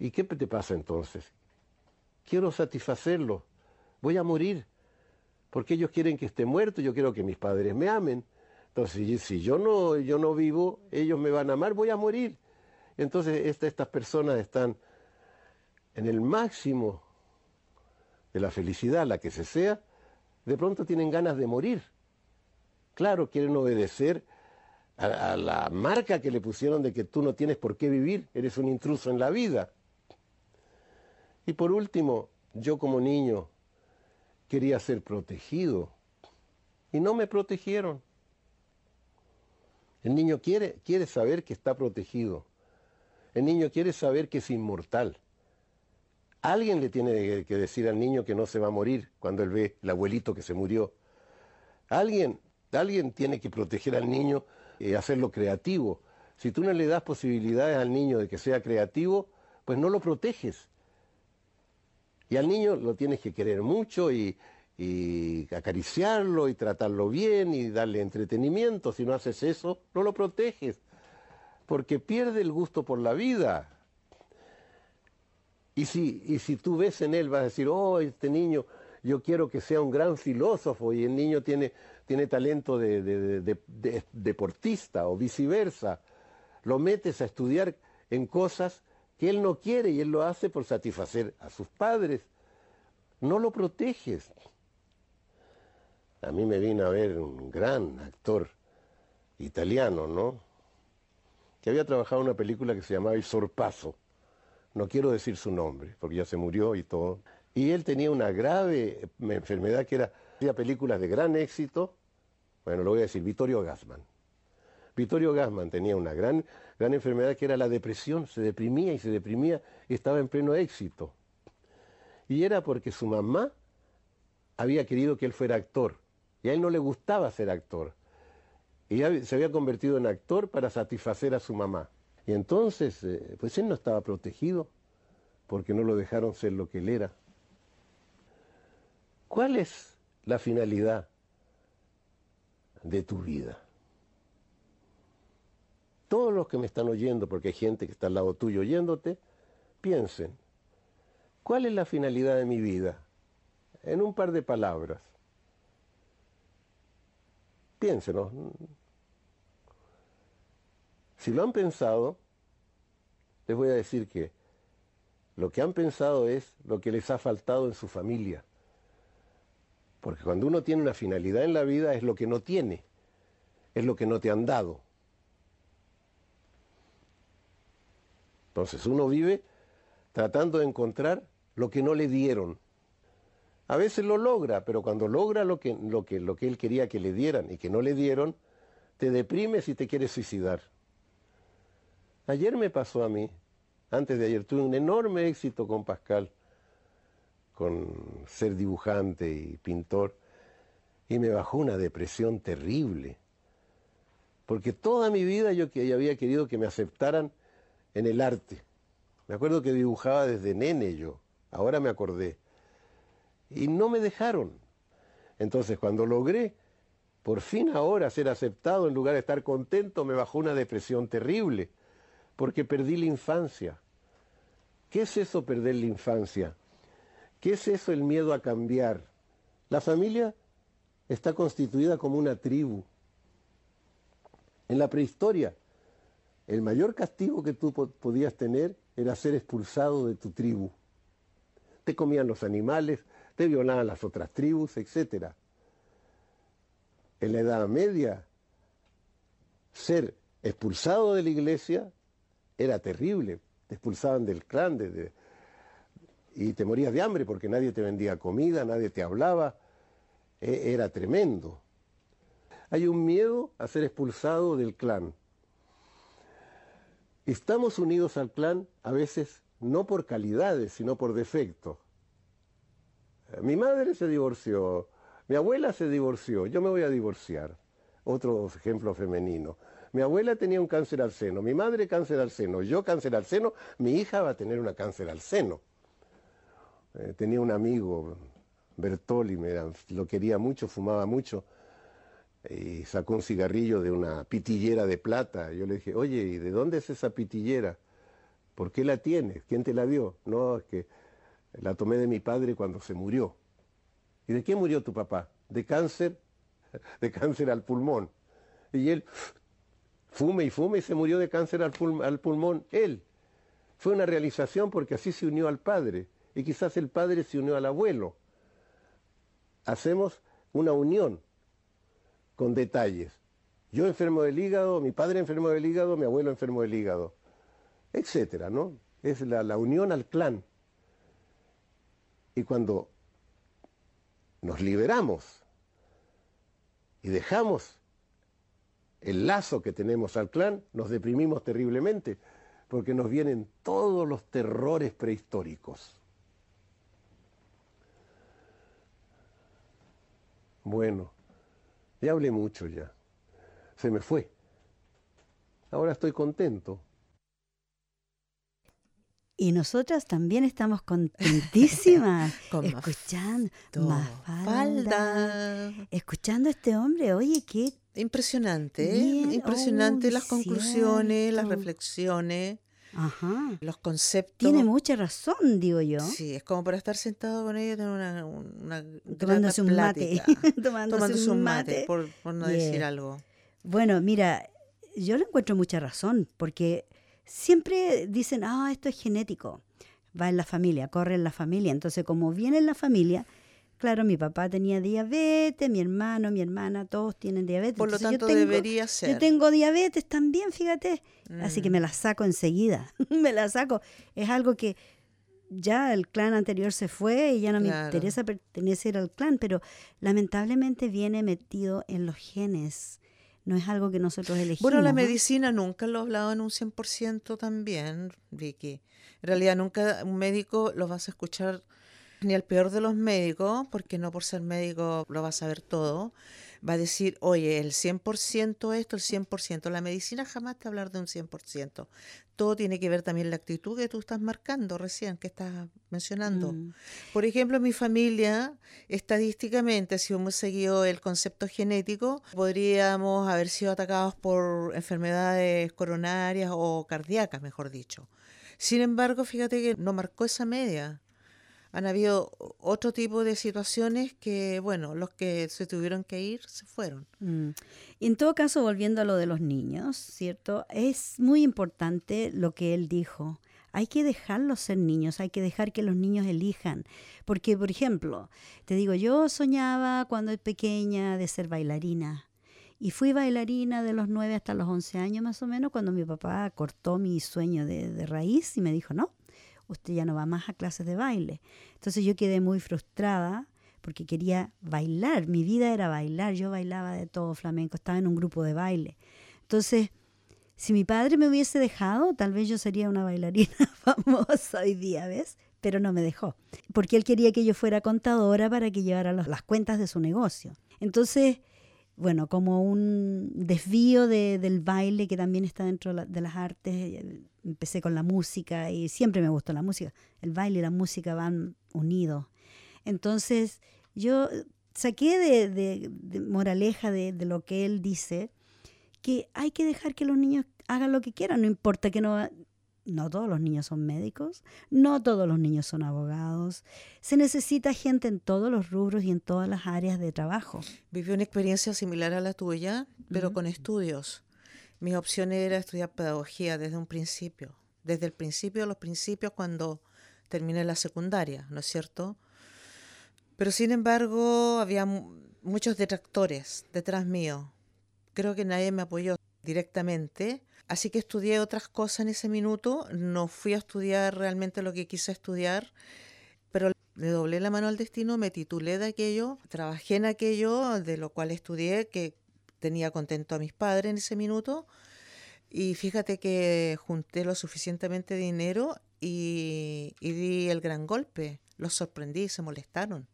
¿Y qué te pasa entonces? Quiero satisfacerlo, voy a morir porque ellos quieren que esté muerto, yo quiero que mis padres me amen. Entonces, si yo no, yo no vivo, ellos me van a amar, voy a morir. Entonces, estas personas están en el máximo de la felicidad, la que se sea, de pronto tienen ganas de morir. Claro, quieren obedecer a, a, la marca que le pusieron de que tú no tienes por qué vivir, eres un intruso en la vida. Y por último, yo como niño, quería ser protegido y no me protegieron. El niño quiere, quiere saber que está protegido. El niño quiere saber que es inmortal. Alguien le tiene que decir al niño que no se va a morir cuando él ve el abuelito que se murió. Alguien, alguien tiene que proteger al niño y hacerlo creativo. Si tú no le das posibilidades al niño de que sea creativo, pues no lo proteges. Y al niño lo tienes que querer mucho y, acariciarlo y tratarlo bien y darle entretenimiento. Si no haces eso, no lo proteges, porque pierde el gusto por la vida. Y si, y si tú ves en él, vas a decir, oh, este niño, yo quiero que sea un gran filósofo y el niño tiene, tiene talento de deportista o viceversa, lo metes a estudiar en cosas que él no quiere y él lo hace por satisfacer a sus padres. No lo proteges. A mí me vino a ver un gran actor italiano, ¿no? Que había trabajado en una película que se llamaba El Sorpaso. No quiero decir su nombre, porque ya se murió y todo. Y él tenía una grave enfermedad que era, hacía películas de gran éxito. Bueno, lo voy a decir, Vittorio Gassman. Vittorio Gassman tenía una gran, gran enfermedad que era la depresión, se deprimía y se deprimía y estaba en pleno éxito. Y era porque su mamá había querido que él fuera actor. Y a él no le gustaba ser actor. Y se había convertido en actor para satisfacer a su mamá. Y entonces, eh, pues él no estaba protegido porque no lo dejaron ser lo que él era. ¿Cuál es la finalidad de tu vida? Todos los que me están oyendo, porque hay gente que está al lado tuyo oyéndote, piensen, ¿cuál es la finalidad de mi vida? En un par de palabras. Piénsenos. Si lo han pensado, les voy a decir que lo que han pensado es lo que les ha faltado en su familia. Porque cuando uno tiene una finalidad en la vida es lo que no tiene, es lo que no te han dado. Entonces uno vive tratando de encontrar lo que no le dieron. A veces lo logra, pero cuando logra lo que, lo que, lo que él quería que le dieran y que no le dieron, te deprimes y te quieres suicidar. Ayer me pasó a mí, antes de ayer, tuve un enorme éxito con Pascal, con ser dibujante y pintor, y me bajó una depresión terrible. Porque toda mi vida yo que había querido que me aceptaran en el arte. Me acuerdo que dibujaba desde nene yo, ahora me acordé. Y no me dejaron. Entonces cuando logré por fin ahora ser aceptado en lugar de estar contento, me bajó una depresión terrible porque perdí la infancia. ¿Qué es eso perder la infancia? ¿Qué es eso el miedo a cambiar? La familia está constituida como una tribu. En la prehistoria, el mayor castigo que tú podías tener era ser expulsado de tu tribu. Te comían los animales, te violaban las otras tribus, etc. En la Edad Media, ser expulsado de la iglesia era terrible. Te expulsaban del clan y te morías de hambre porque nadie te vendía comida, nadie te hablaba. E, era tremendo. Hay un miedo a ser expulsado del clan. Estamos unidos al clan a veces no por calidades, sino por defecto. Mi madre se divorció, mi abuela se divorció, yo me voy a divorciar. Otro ejemplo femenino. Mi abuela tenía un cáncer al seno, mi madre cáncer al seno, yo cáncer al seno, mi hija va a tener una cáncer al seno. Eh, tenía un amigo, Bertoli, me lo quería mucho, fumaba mucho, y sacó un cigarrillo de una pitillera de plata. Yo le dije, oye, ¿y de dónde es esa pitillera? ¿Por qué la tienes? ¿Quién te la dio? No, es que la tomé de mi padre cuando se murió. ¿Y de qué murió tu papá? De cáncer, de cáncer al pulmón. Y él fume y fume y se murió de cáncer al, pulmón él. Fue una realización porque así se unió al padre y quizás el padre se unió al abuelo. Hacemos una unión con detalles. Yo enfermo del hígado, mi padre enfermo del hígado, mi abuelo enfermo del hígado, etcétera, ¿no? Es la, la unión al clan. Y cuando nos liberamos y dejamos el lazo que tenemos al clan, nos deprimimos terriblemente, porque nos vienen todos los terrores prehistóricos. Bueno, ya hablé mucho ya. Se me fue. Ahora estoy contento. Y nosotras también estamos contentísimas escuchando más falda, escuchando a este hombre. Oye, qué Impresionante, ¿eh? impresionante las conclusiones, las reflexiones, los conceptos. Tiene mucha razón, digo yo. Sí, es como para estar sentado con ella tener una, una tomándose un mate, tomándose, un mate, por, no decir algo. Bueno, mira, yo le encuentro mucha razón, porque siempre dicen, ah, esto es genético, va en la familia, corre en la familia. Entonces, como viene en la familia, Claro, mi papá tenía diabetes, mi hermano, mi hermana, todos tienen diabetes. Por lo tanto, debería ser. Yo tengo diabetes también, fíjate. Así que me mm. la saco enseguida. me la saco. Es algo que ya el clan anterior se fue y ya no me interesa pertenecer al clan, pero lamentablemente viene metido en los genes. No es algo que nosotros elegimos. Bueno, la medicina nunca lo ha hablado en un 100% también, Vicky. En realidad nunca un médico lo vas a escuchar Ni el peor de los médicos, porque no por ser médico lo va a saber todo, va a decir, oye, el 100% esto, el 100%. La medicina jamás te va a hablar de un 100%. Todo tiene que ver también la actitud que tú estás marcando recién, que estás mencionando. Mm. Por ejemplo, en mi familia, estadísticamente, si hemos seguido el concepto genético, podríamos haber sido atacados por enfermedades coronarias o cardíacas, mejor dicho. Sin embargo, fíjate que no marcó esa media han habido otro tipo de situaciones que, bueno, los que se tuvieron que ir se fueron. Mm. En todo caso, volviendo a lo de los niños, ¿cierto? Es muy importante lo que él dijo. Hay que dejarlos ser niños, hay que dejar que los niños elijan. Porque, por ejemplo, te digo, yo soñaba cuando era pequeña de ser bailarina. Y fui bailarina de los 9 hasta los 11 años más o menos, cuando mi papá cortó mi sueño de, de raíz y me dijo, no, usted ya no va más a clases de baile. Entonces yo quedé muy frustrada porque quería bailar, mi vida era bailar, yo bailaba de todo flamenco, estaba en un grupo de baile. Entonces, si mi padre me hubiese dejado, tal vez yo sería una bailarina famosa hoy día, ¿ves? Pero no me dejó, porque él quería que yo fuera contadora para que llevara las cuentas de su negocio. Entonces, bueno, como un desvío de, del baile que también está dentro de las artes, empecé con la música y siempre me gustó la música. El baile y la música van unidos. Entonces, yo saqué de, de, moraleja de, de, lo que él dice, que hay que dejar que los niños hagan lo que quieran, no importa que no... No todos los niños son médicos, no todos los niños son abogados. Se necesita gente en todos los rubros y en todas las áreas de trabajo. Viví una experiencia similar a la tuya, pero uh -huh. con estudios. Mi opción era estudiar pedagogía desde un principio, desde el principio de los principios cuando terminé la secundaria, ¿no es cierto? Pero sin embargo había muchos detractores detrás mío. Creo que nadie me apoyó directamente, así que estudié otras cosas en ese minuto, no fui a estudiar realmente lo que quise estudiar, pero le doblé la mano al destino, me titulé de aquello, trabajé en aquello, de lo cual estudié, que tenía contento a mis padres en ese minuto, y fíjate que junté lo suficientemente dinero y, y di el gran golpe, los sorprendí, se molestaron,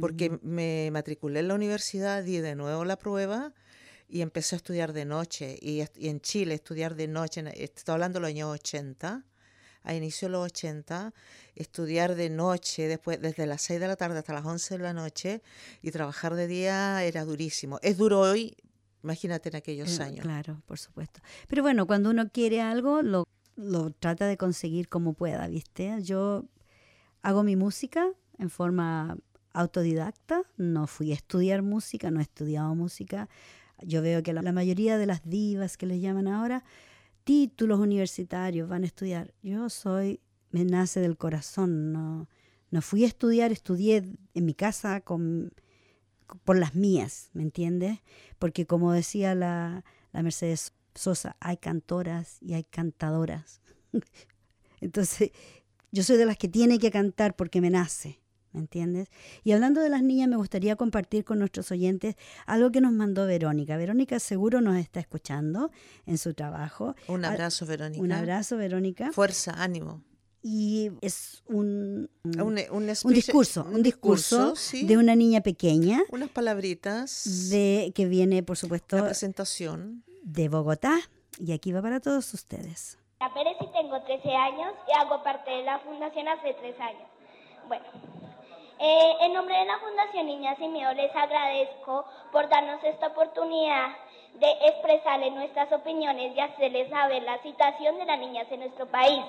porque mm. me matriculé en la universidad, di de nuevo la prueba, y empecé a estudiar de noche. Y, y, en Chile estudiar de noche, estoy hablando de los años 80, a inicio de los 80, estudiar de noche, después desde las 6 de la tarde hasta las 11 de la noche y trabajar de día era durísimo. Es duro hoy, imagínate en aquellos eh, años. Claro, por supuesto. Pero bueno, cuando uno quiere algo, lo, lo trata de conseguir como pueda, ¿viste? Yo hago mi música en forma autodidacta, no fui a estudiar música, no he estudiado música, yo veo que la, mayoría de las divas que les llaman ahora, títulos universitarios van a estudiar. Yo soy, me nace del corazón, no, no fui a estudiar, estudié en mi casa con, por las mías, ¿me entiendes? Porque como decía la, la Mercedes Sosa, hay cantoras y hay cantadoras. Entonces, yo soy de las que tiene que cantar porque me nace. ¿Me entiendes? Y hablando de las niñas, me gustaría compartir con nuestros oyentes algo que nos mandó Verónica. Verónica seguro nos está escuchando en su trabajo. Un abrazo, Verónica. Un abrazo, Verónica. Fuerza, ánimo. Y es un, un, un, un discurso, un, discurso, sí. de una niña pequeña. Unas palabritas. De, que viene, por supuesto, la presentación. de Bogotá. Y aquí va para todos ustedes. La Pérez y tengo 13 años y hago parte de la fundación hace 3 años. Bueno, eh, en nombre de la Fundación Niñas y Miedo les agradezco por darnos esta oportunidad de expresarles nuestras opiniones y hacerles saber la situación de las niñas en nuestro país.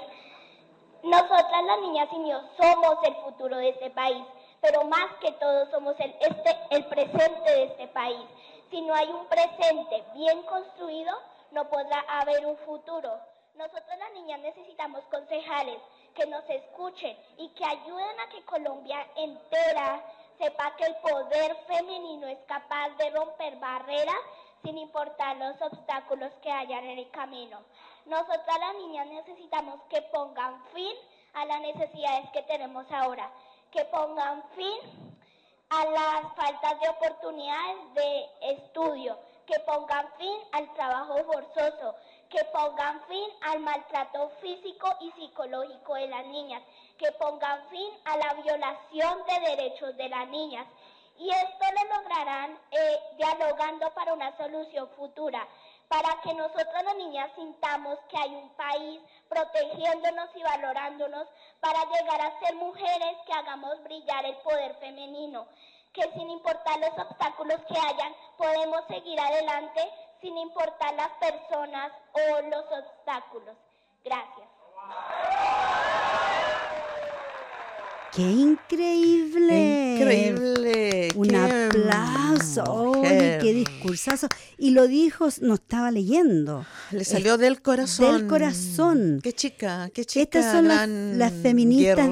Nosotras las niñas y míos somos el futuro de este país, pero más que todo somos el, este, el presente de este país. Si no hay un presente bien construido, no podrá haber un futuro. Nosotras las niñas necesitamos concejales que nos escuchen y que ayuden a que Colombia entera sepa que el poder femenino es capaz de romper barreras sin importar los obstáculos que hayan en el camino. Nosotras las niñas necesitamos que pongan fin a las necesidades que tenemos ahora, que pongan fin a las faltas de oportunidades de estudio, que pongan fin al trabajo forzoso, que pongan fin al maltrato físico y psicológico de las niñas, que pongan fin a la violación de derechos de las niñas. Y esto lo lograrán eh, dialogando para una solución futura, para que nosotros las niñas sintamos que hay un país protegiéndonos y valorándonos para llegar a ser mujeres que hagamos brillar el poder femenino, que sin importar los obstáculos que hayan, podemos seguir adelante sin importar las personas o los obstáculos. Gracias. ¡Qué increíble! Increíble. Un qué aplauso. Oye, qué discursazo. Y lo dijo, no estaba leyendo. Le salió del corazón. del corazón. Qué chica, qué chica. Estas son las, feministas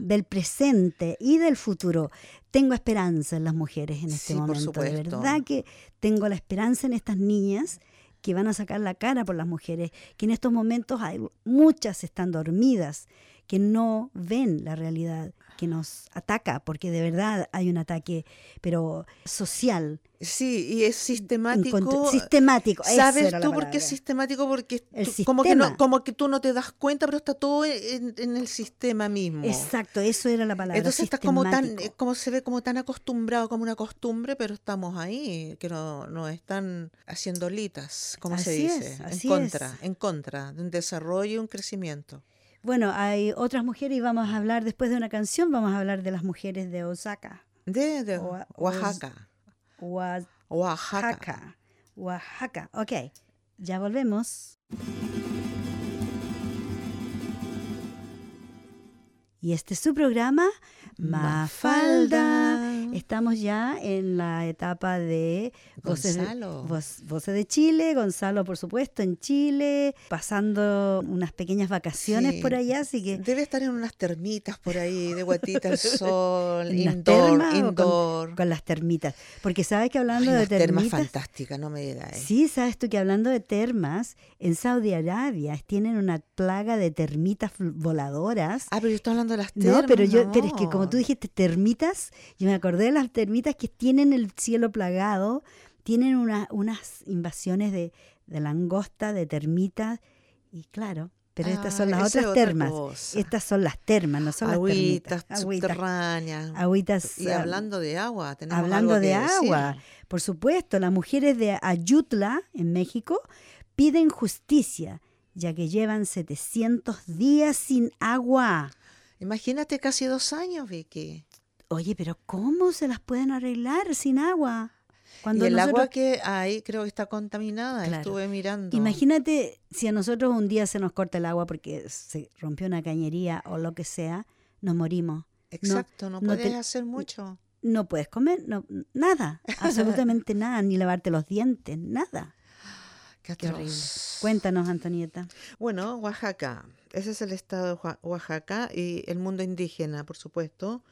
del, presente y del futuro. Tengo esperanza en las mujeres en este Sí, por momento. De verdad que tengo la esperanza en estas niñas que van a sacar la cara por las mujeres, que en estos momentos hay muchas están dormidas, que no ven la realidad que nos ataca, porque de verdad hay un ataque, pero social, Sí, y es sistemático. Sistemático. ¿Sabes tú por qué es sistemático? Porque El tú- como, que no, como que tú no te das cuenta, pero está todo en, en el sistema mismo. Exacto, eso era la palabra. Entonces está como tan, como se ve como tan acostumbrado como una costumbre, pero estamos ahí, que no, nos están haciendo litas, como se Así dice, en contra, es. en contra de un desarrollo y un crecimiento. Bueno, hay otras mujeres y vamos a hablar después de una canción, vamos a hablar de las mujeres de Osaka. De, de Oa- Oaxaca. Oaxaca. Oaxaca. Oaxaca. Ok, ya volvemos. Y este es su programa, Mafalda. Mafalda. Estamos ya en la etapa de voces Gonzalo. voz- voces de Chile, Gonzalo por supuesto en Chile, pasando unas pequeñas vacaciones Sí. por allá, así que Debe estar en unas termitas por ahí, de guatita al sol, ¿En las indoor, o con- indoor. con las termitas. Porque sabes que hablando Ay, de las termas termitas, fantásticas, no me digas. sí, sabes tú que hablando de termas, en Saudi Arabia tienen una plaga de termitas voladoras. Ah, pero yo estoy hablando de las termas. No, pero yo, pero es que como tú dijiste termitas, yo me acordé de las termitas que tienen el cielo plagado, tienen una- unas invasiones de, de langosta, de termitas, y claro, pero estas son las otras otra termas. Estas son las termas, no son Agüitas las termitas. Agüitas. subterráneas. Agüitas, Y ah, hablando de agua, tenemos Hablando algo de que decir. agua, por supuesto, las mujeres de Ayutla, en México, piden justicia, ya que llevan 700 días sin agua. Imagínate casi dos años, Vicky. Oye, pero ¿cómo se las pueden arreglar sin agua? Cuando y el nosotros- agua que hay creo que está contaminada. Claro. Estuve mirando. Imagínate si a nosotros un día se nos corta el agua porque se rompió una cañería o lo que sea, nos morimos. Exacto, no, no puedes te- hacer mucho. No puedes comer, no, nada, absolutamente nada, ni lavarte los dientes, nada. Qué Qué horrible. Cuéntanos, Antonieta. Bueno, Oaxaca. Ese es el estado de Oa- Oaxaca y el mundo indígena, por supuesto,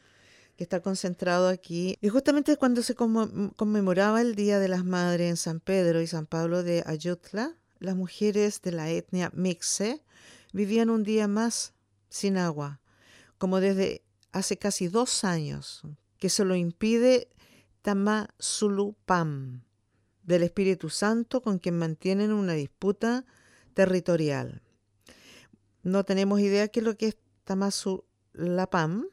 que está concentrado aquí. Y justamente cuando se conmemoraba el Día de las Madres en San Pedro y San Pablo de Ayutla, las mujeres de la etnia Mixe vivían un día más sin agua, como desde hace casi dos años, que se lo impide Tamazulupam, del Espíritu Santo, con quien mantienen una disputa territorial. No tenemos idea qué es lo que es Tamazulapam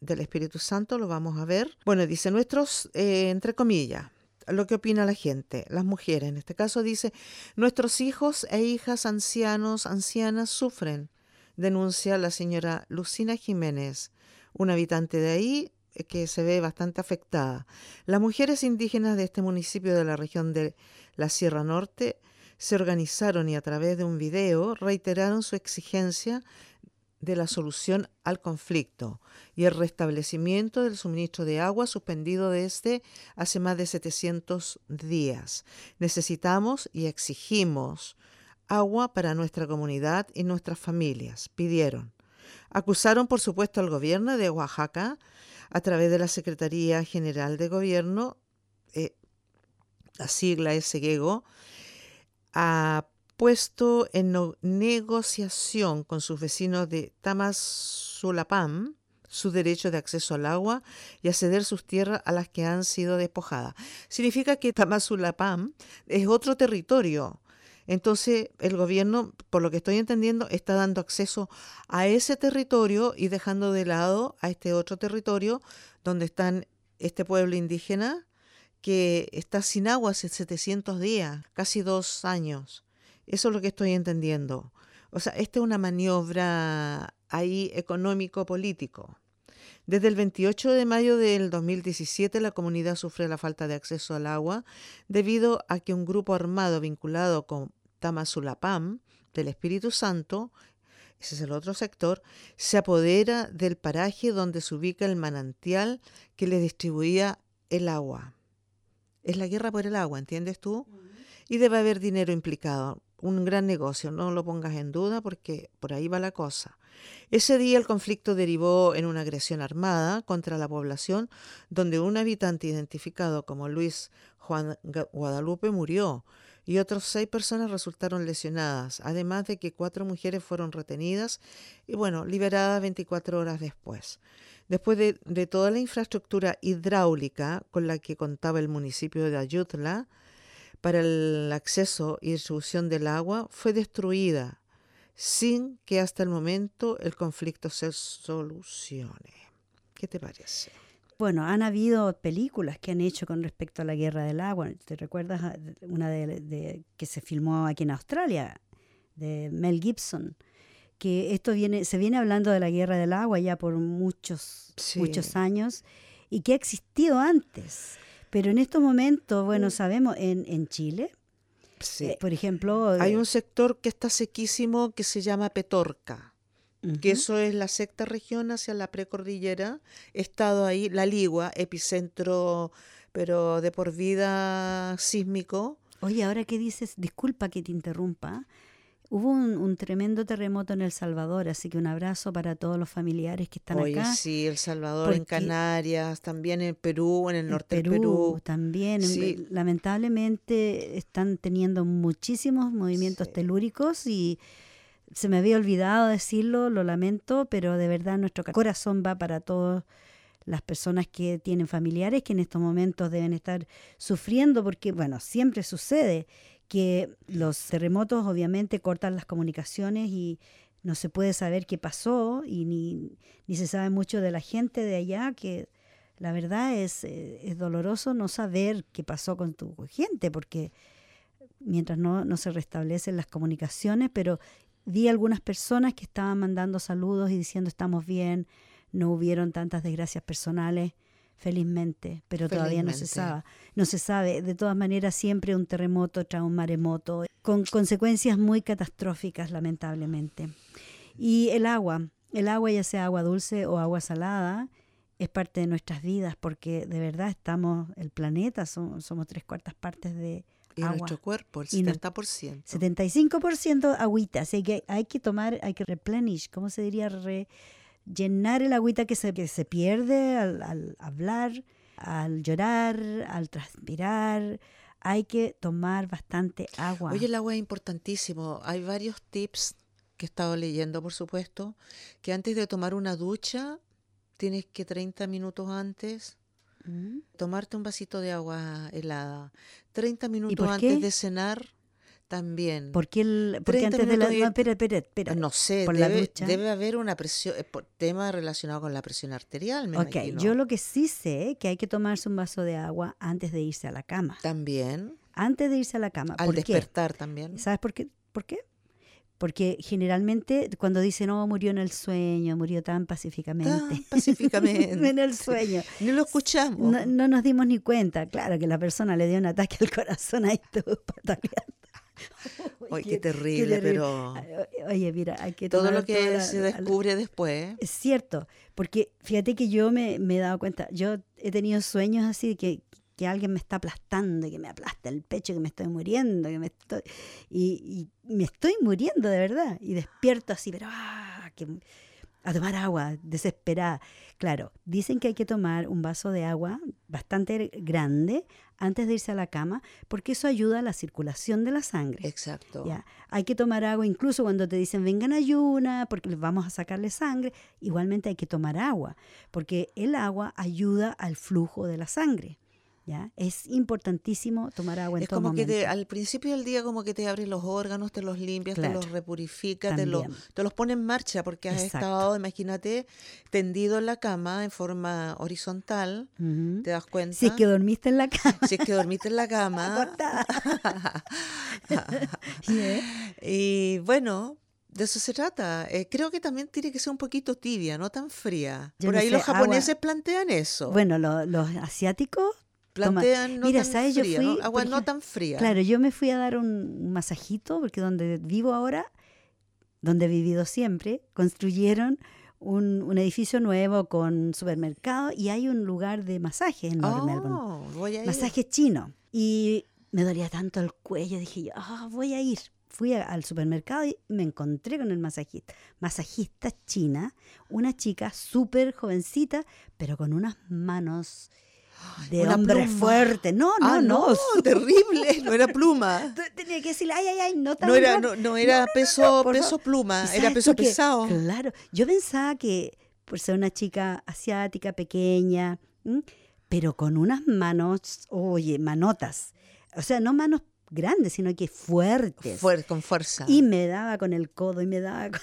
del Espíritu Santo, lo vamos a ver. Bueno, dice nuestros, eh, entre comillas, lo que opina la gente, las mujeres, en este caso dice, nuestros hijos e hijas ancianos, ancianas sufren, denuncia la señora Lucina Jiménez, una habitante de ahí que se ve bastante afectada. Las mujeres indígenas de este municipio de la región de la Sierra Norte se organizaron y a través de un video reiteraron su exigencia de la solución al conflicto y el restablecimiento del suministro de agua suspendido desde hace más de 700 días. Necesitamos y exigimos agua para nuestra comunidad y nuestras familias, pidieron. Acusaron, por supuesto, al gobierno de Oaxaca a través de la Secretaría General de Gobierno, eh, la sigla es SEGEGO, ha puesto en negociación con sus vecinos de Tamazulapam su derecho de acceso al agua y a ceder sus tierras a las que han sido despojadas. Significa que Tamazulapam es otro territorio. Entonces, el gobierno, por lo que estoy entendiendo, está dando acceso a ese territorio y dejando de lado a este otro territorio donde están este pueblo indígena que está sin agua hace 700 días, casi dos años. Eso es lo que estoy entendiendo. O sea, esta es una maniobra ahí económico-político. Desde el 28 de mayo del 2017 la comunidad sufre la falta de acceso al agua debido a que un grupo armado vinculado con Tamazulapam del Espíritu Santo, ese es el otro sector, se apodera del paraje donde se ubica el manantial que le distribuía el agua. Es la guerra por el agua, ¿entiendes tú? Y debe haber dinero implicado un gran negocio, no lo pongas en duda porque por ahí va la cosa. Ese día el conflicto derivó en una agresión armada contra la población donde un habitante identificado como Luis Juan Guadalupe murió y otros seis personas resultaron lesionadas, además de que cuatro mujeres fueron retenidas y bueno, liberadas 24 horas después. Después de, de toda la infraestructura hidráulica con la que contaba el municipio de Ayutla, para el acceso y distribución del agua fue destruida sin que hasta el momento el conflicto se solucione. ¿Qué te parece? Bueno, han habido películas que han hecho con respecto a la guerra del agua. ¿Te recuerdas una de, que se filmó aquí en Australia, de Mel Gibson? Que esto viene, se viene hablando de la guerra del agua ya por muchos, muchos años y que ha existido antes. Pero en estos momentos, bueno, mm. sabemos, en, en Chile, eh, por ejemplo... Hay eh, un sector que está sequísimo que se llama Petorca, que eso es la sexta región hacia la precordillera. He estado ahí, la Ligua, epicentro, pero de por vida sísmico. Oye, ahora que dices, disculpa que te interrumpa, Hubo un, tremendo terremoto en El Salvador, así que un abrazo para todos los familiares que están Oye, acá. Sí, El Salvador, en Canarias, también en Perú, en el norte Perú, del Perú. También, lamentablemente están teniendo muchísimos movimientos telúricos y se me había olvidado decirlo, lo lamento, pero de verdad nuestro corazón va para todas las personas que tienen familiares que en estos momentos deben estar sufriendo porque, bueno, siempre sucede que los terremotos obviamente cortan las comunicaciones y no se puede saber qué pasó y ni, ni se sabe mucho de la gente de allá, que la verdad es, eh, es doloroso no saber qué pasó con tu gente, porque mientras no, no se restablecen las comunicaciones, pero vi algunas personas que estaban mandando saludos y diciendo estamos bien, no hubieron tantas desgracias personales felizmente, pero todavía no se sabe. No se sabe. De todas maneras, siempre un terremoto trae un maremoto, con consecuencias muy catastróficas, lamentablemente. Y el agua, el agua, ya sea agua dulce o agua salada, es parte de nuestras vidas, porque de verdad estamos, el planeta, somos, somos tres cuartas partes de y agua. nuestro cuerpo, el 70%. 75% agüita, así que hay que tomar, hay que replenish, ¿cómo se diría? Re, llenar el agüita que se, se pierde al, hablar, al llorar, al transpirar. Hay que tomar bastante agua. Oye, el agua es importantísimo. Hay varios tips que he estado leyendo, por supuesto, que antes de tomar una ducha, tienes que 30 minutos antes mm. tomarte un vasito de agua helada. 30 minutos antes de cenar también. ¿Por qué, el, porque antes de la... No, espera, espera, espera. No sé, debe, debe, haber una presión, eh, tema relacionado con la presión arterial, me Ok, yo lo que sí sé es que hay que tomarse un vaso de agua antes de irse a la cama. También. Antes de irse a la cama. Al despertar también. ¿Sabes por qué? ¿Por qué? Porque generalmente cuando dicen, no, murió en el sueño, murió tan pacíficamente. Tan pacíficamente. en el sueño. No lo escuchamos. No, no, nos dimos ni cuenta. Claro que la persona le dio un ataque al corazón ahí todo pataleando. Oye, qué, terrible, pero... Oye, mira, hay que... Todo lo que se descubre después. Es cierto, porque fíjate que yo me, he dado cuenta, yo he tenido sueños así que, que alguien me está aplastando, que me aplasta el pecho, que me estoy muriendo, que me estoy... Y, me estoy muriendo de verdad, y despierto así, pero... Ah, a tomar agua, desesperada. Claro, dicen que hay que tomar un vaso de agua bastante grande antes de irse a la cama, porque eso ayuda a la circulación de la sangre. Exacto. Ya. Hay que tomar agua incluso cuando te dicen vengan ayuna, porque les vamos a sacarle sangre. Igualmente hay que tomar agua, porque el agua ayuda al flujo de la sangre. ¿Ya? Es importantísimo tomar agua en Es todo como que te- al principio del día como que te abre los órganos, te los limpias, te los Claro, repurifica, te los, también. te los pone en marcha porque has Exacto. estado, imagínate, tendido en la cama en forma horizontal, te das cuenta. Si es que dormiste en la cama. Si es que dormiste en la cama. Yeah. y bueno, de eso se trata. Eh, creo que también tiene que ser un poquito tibia, no tan fría. Yo Por no ahí sé, los agua- japoneses plantean eso. Bueno, lo- los asiáticos plantean no Mira, tan ¿sabes? Yo fría, fui, ¿no? por agua no tan fría. Claro, yo me fui a dar un, masajito, porque donde vivo ahora, donde he vivido siempre, construyeron un, un edificio nuevo con supermercado y hay un lugar de masaje en Melbourne. Oh, voy a ir. masaje chino. Y me dolía tanto el cuello, dije yo, "Ah, voy a ir. Fui a- al supermercado y me encontré con el masajista. Masajista china, una chica súper jovencita, pero con unas manos de una hombre pluma. fuerte. No, no, Ah, no. no, terrible, no era pluma. Tenía que decirle, ay, ay, ay, no tan No era, rápido". no, no era peso, peso pluma, ¿Y era peso que- pesado. Claro, yo pensaba que por ser una chica asiática, pequeña, ¿m? pero con unas manos, oye, manotas. O sea, no manos grandes, sino que fuertes. Fuer- con fuerza. Y me daba con el codo y me daba con...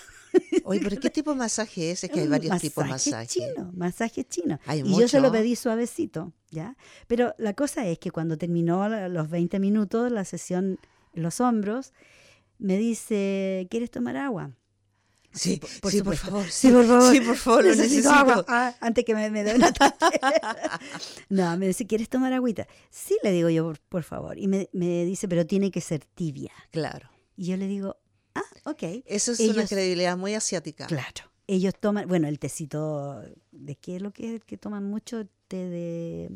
Oye, pero ¿qué tipo de masaje es? Es que hay varios tipos de masaje masaje. chino, masaje chino. Hay y yo se lo pedí suavecito, ¿ya? Pero la cosa es que cuando terminó los 20 minutos la sesión en los hombros, me dice, ¿quieres tomar agua? Sí, por sí, por favor. Sí, por favor. Sí, por favor, lo necesito. agua ah, antes que me, me dé un ataque. no, me dice, ¿quieres tomar agüita? Sí, le digo yo, por, por favor. Y me, me dice, pero tiene que ser tibia. Claro. Y yo le digo, ah, ok. Eso es una Ellos- credibilidad muy asiática. Claro. Ellos toman, bueno, el tecito, ¿de qué es lo que es? Que toman mucho té de...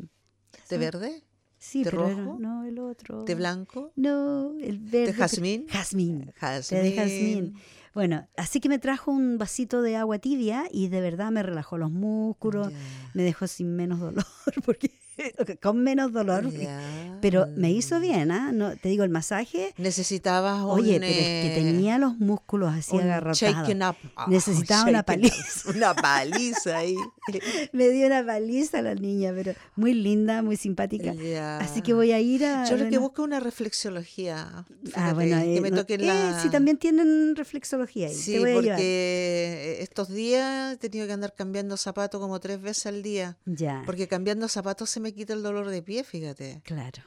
¿De verde? Sí, ¿Té pero rojo? no, el otro. ¿De blanco? No, el verde. que- jazmín? Jazmín. Té Jazmín. de jazmín. Bueno, así que me trajo un vasito de agua tibia y de verdad me relajó los músculos, me dejó sin menos dolor, porque con menos dolor. Ya. Pero me hizo Mm. bien, ¿ah? No, te digo, el masaje, Necesitabas un. oye, pero es que eh, tenía los músculos así agarrotados. Ah, Necesitaba una paliza. up. Una paliza ahí. Me dio una paliza la niña, pero muy linda, muy simpática. Ya. Así que voy a ir a... Yo lo que bueno, busco es una reflexología. Ah, Fíjate, bueno, que eh, me no- toquen eh, la. sí, también tienen reflexología ahí. Sí, te voy a porque llevar. estos días he tenido que andar cambiando zapatos como tres veces al día. Ya, Porque cambiando zapatos se me quita el dolor de pie, fíjate. claro.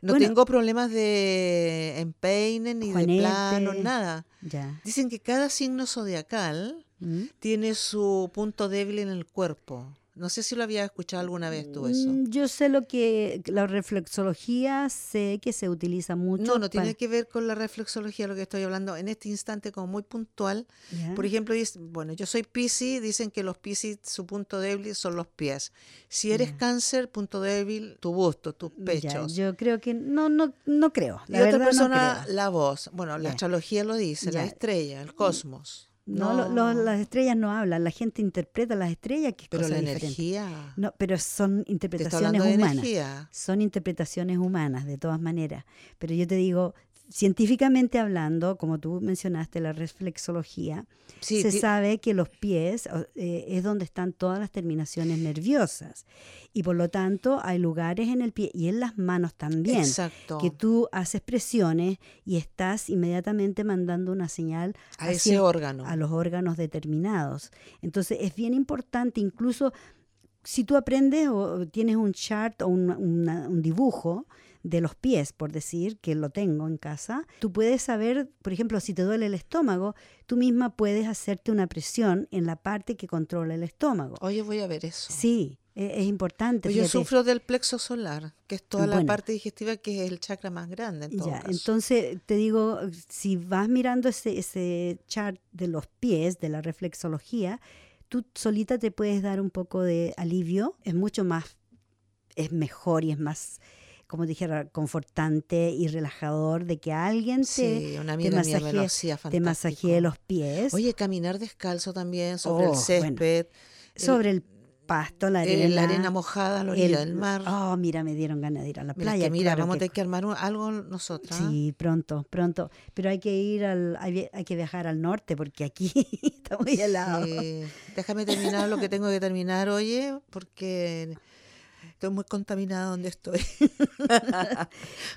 No Bueno. tengo problemas de empeine ni de Juanete. plano, nada. Ya. Dicen que cada signo zodiacal ¿Mm? tiene su punto débil en el cuerpo. No sé si lo había escuchado alguna vez tú eso. Mm, Yo sé lo que la reflexología sé que se utiliza mucho. No, no tiene que ver con la reflexología lo que estoy hablando en este instante como muy puntual. Por ejemplo, bueno, yo soy Piscis, dicen que los Piscis su punto débil son los pies. Si eres cáncer, punto débil, tu busto, tus pechos. yo creo que no, no, no creo. y La otra persona, no la voz. Bueno, la astrología lo dice, la estrella, el cosmos. No, lo- lo- las estrellas no hablan, la gente interpreta las estrellas que es pero cosa la diferente. energía. No, pero son interpretaciones humanas. Son interpretaciones humanas, de todas maneras. Pero yo te digo, científicamente hablando, como tú mencionaste, la reflexología, Sí, se sabe que los pies eh, es donde están todas las terminaciones nerviosas. Y por lo tanto, hay lugares en el pie y en las manos también. Exacto. Que tú haces presiones y estás inmediatamente mandando una señal a ese órgano. a los órganos determinados. Entonces es bien importante, incluso si tú aprendes o tienes un chart o un, una- un dibujo de los pies, por decir, que lo tengo en casa, tú puedes saber, por ejemplo, si te duele el estómago, tú misma puedes hacerte una presión en la parte que controla el estómago. Oye, voy a ver eso. Sí, e- es, importante. Yo sufro del plexo solar, que es toda la parte digestiva, que es el chakra más grande en todo Ya, caso. entonces te digo, si vas mirando ese, ese chart de los pies, de la reflexología, tú solita te puedes dar un poco de alivio, es mucho más, es mejor y es más como dijera, confortante y relajador de que alguien te, Sí, una te mía masajee, hacía te fantástico. masajee los pies Oye, caminar descalzo también sobre Oh, el bueno. césped, sobre el pasto, la arena. la arena mojada la orilla el- del mar. Oh, mira, me dieron ganas de ir a la Mira, playa. que mira, claro vamos a tener que armar un- algo nosotras. ¿ah? Sí, pronto, pronto. Pero hay que ir al, hay, hay que viajar al norte porque aquí está muy helado. Sí. Déjame terminar lo que tengo que terminar, oye, porque estoy muy contaminada donde estoy.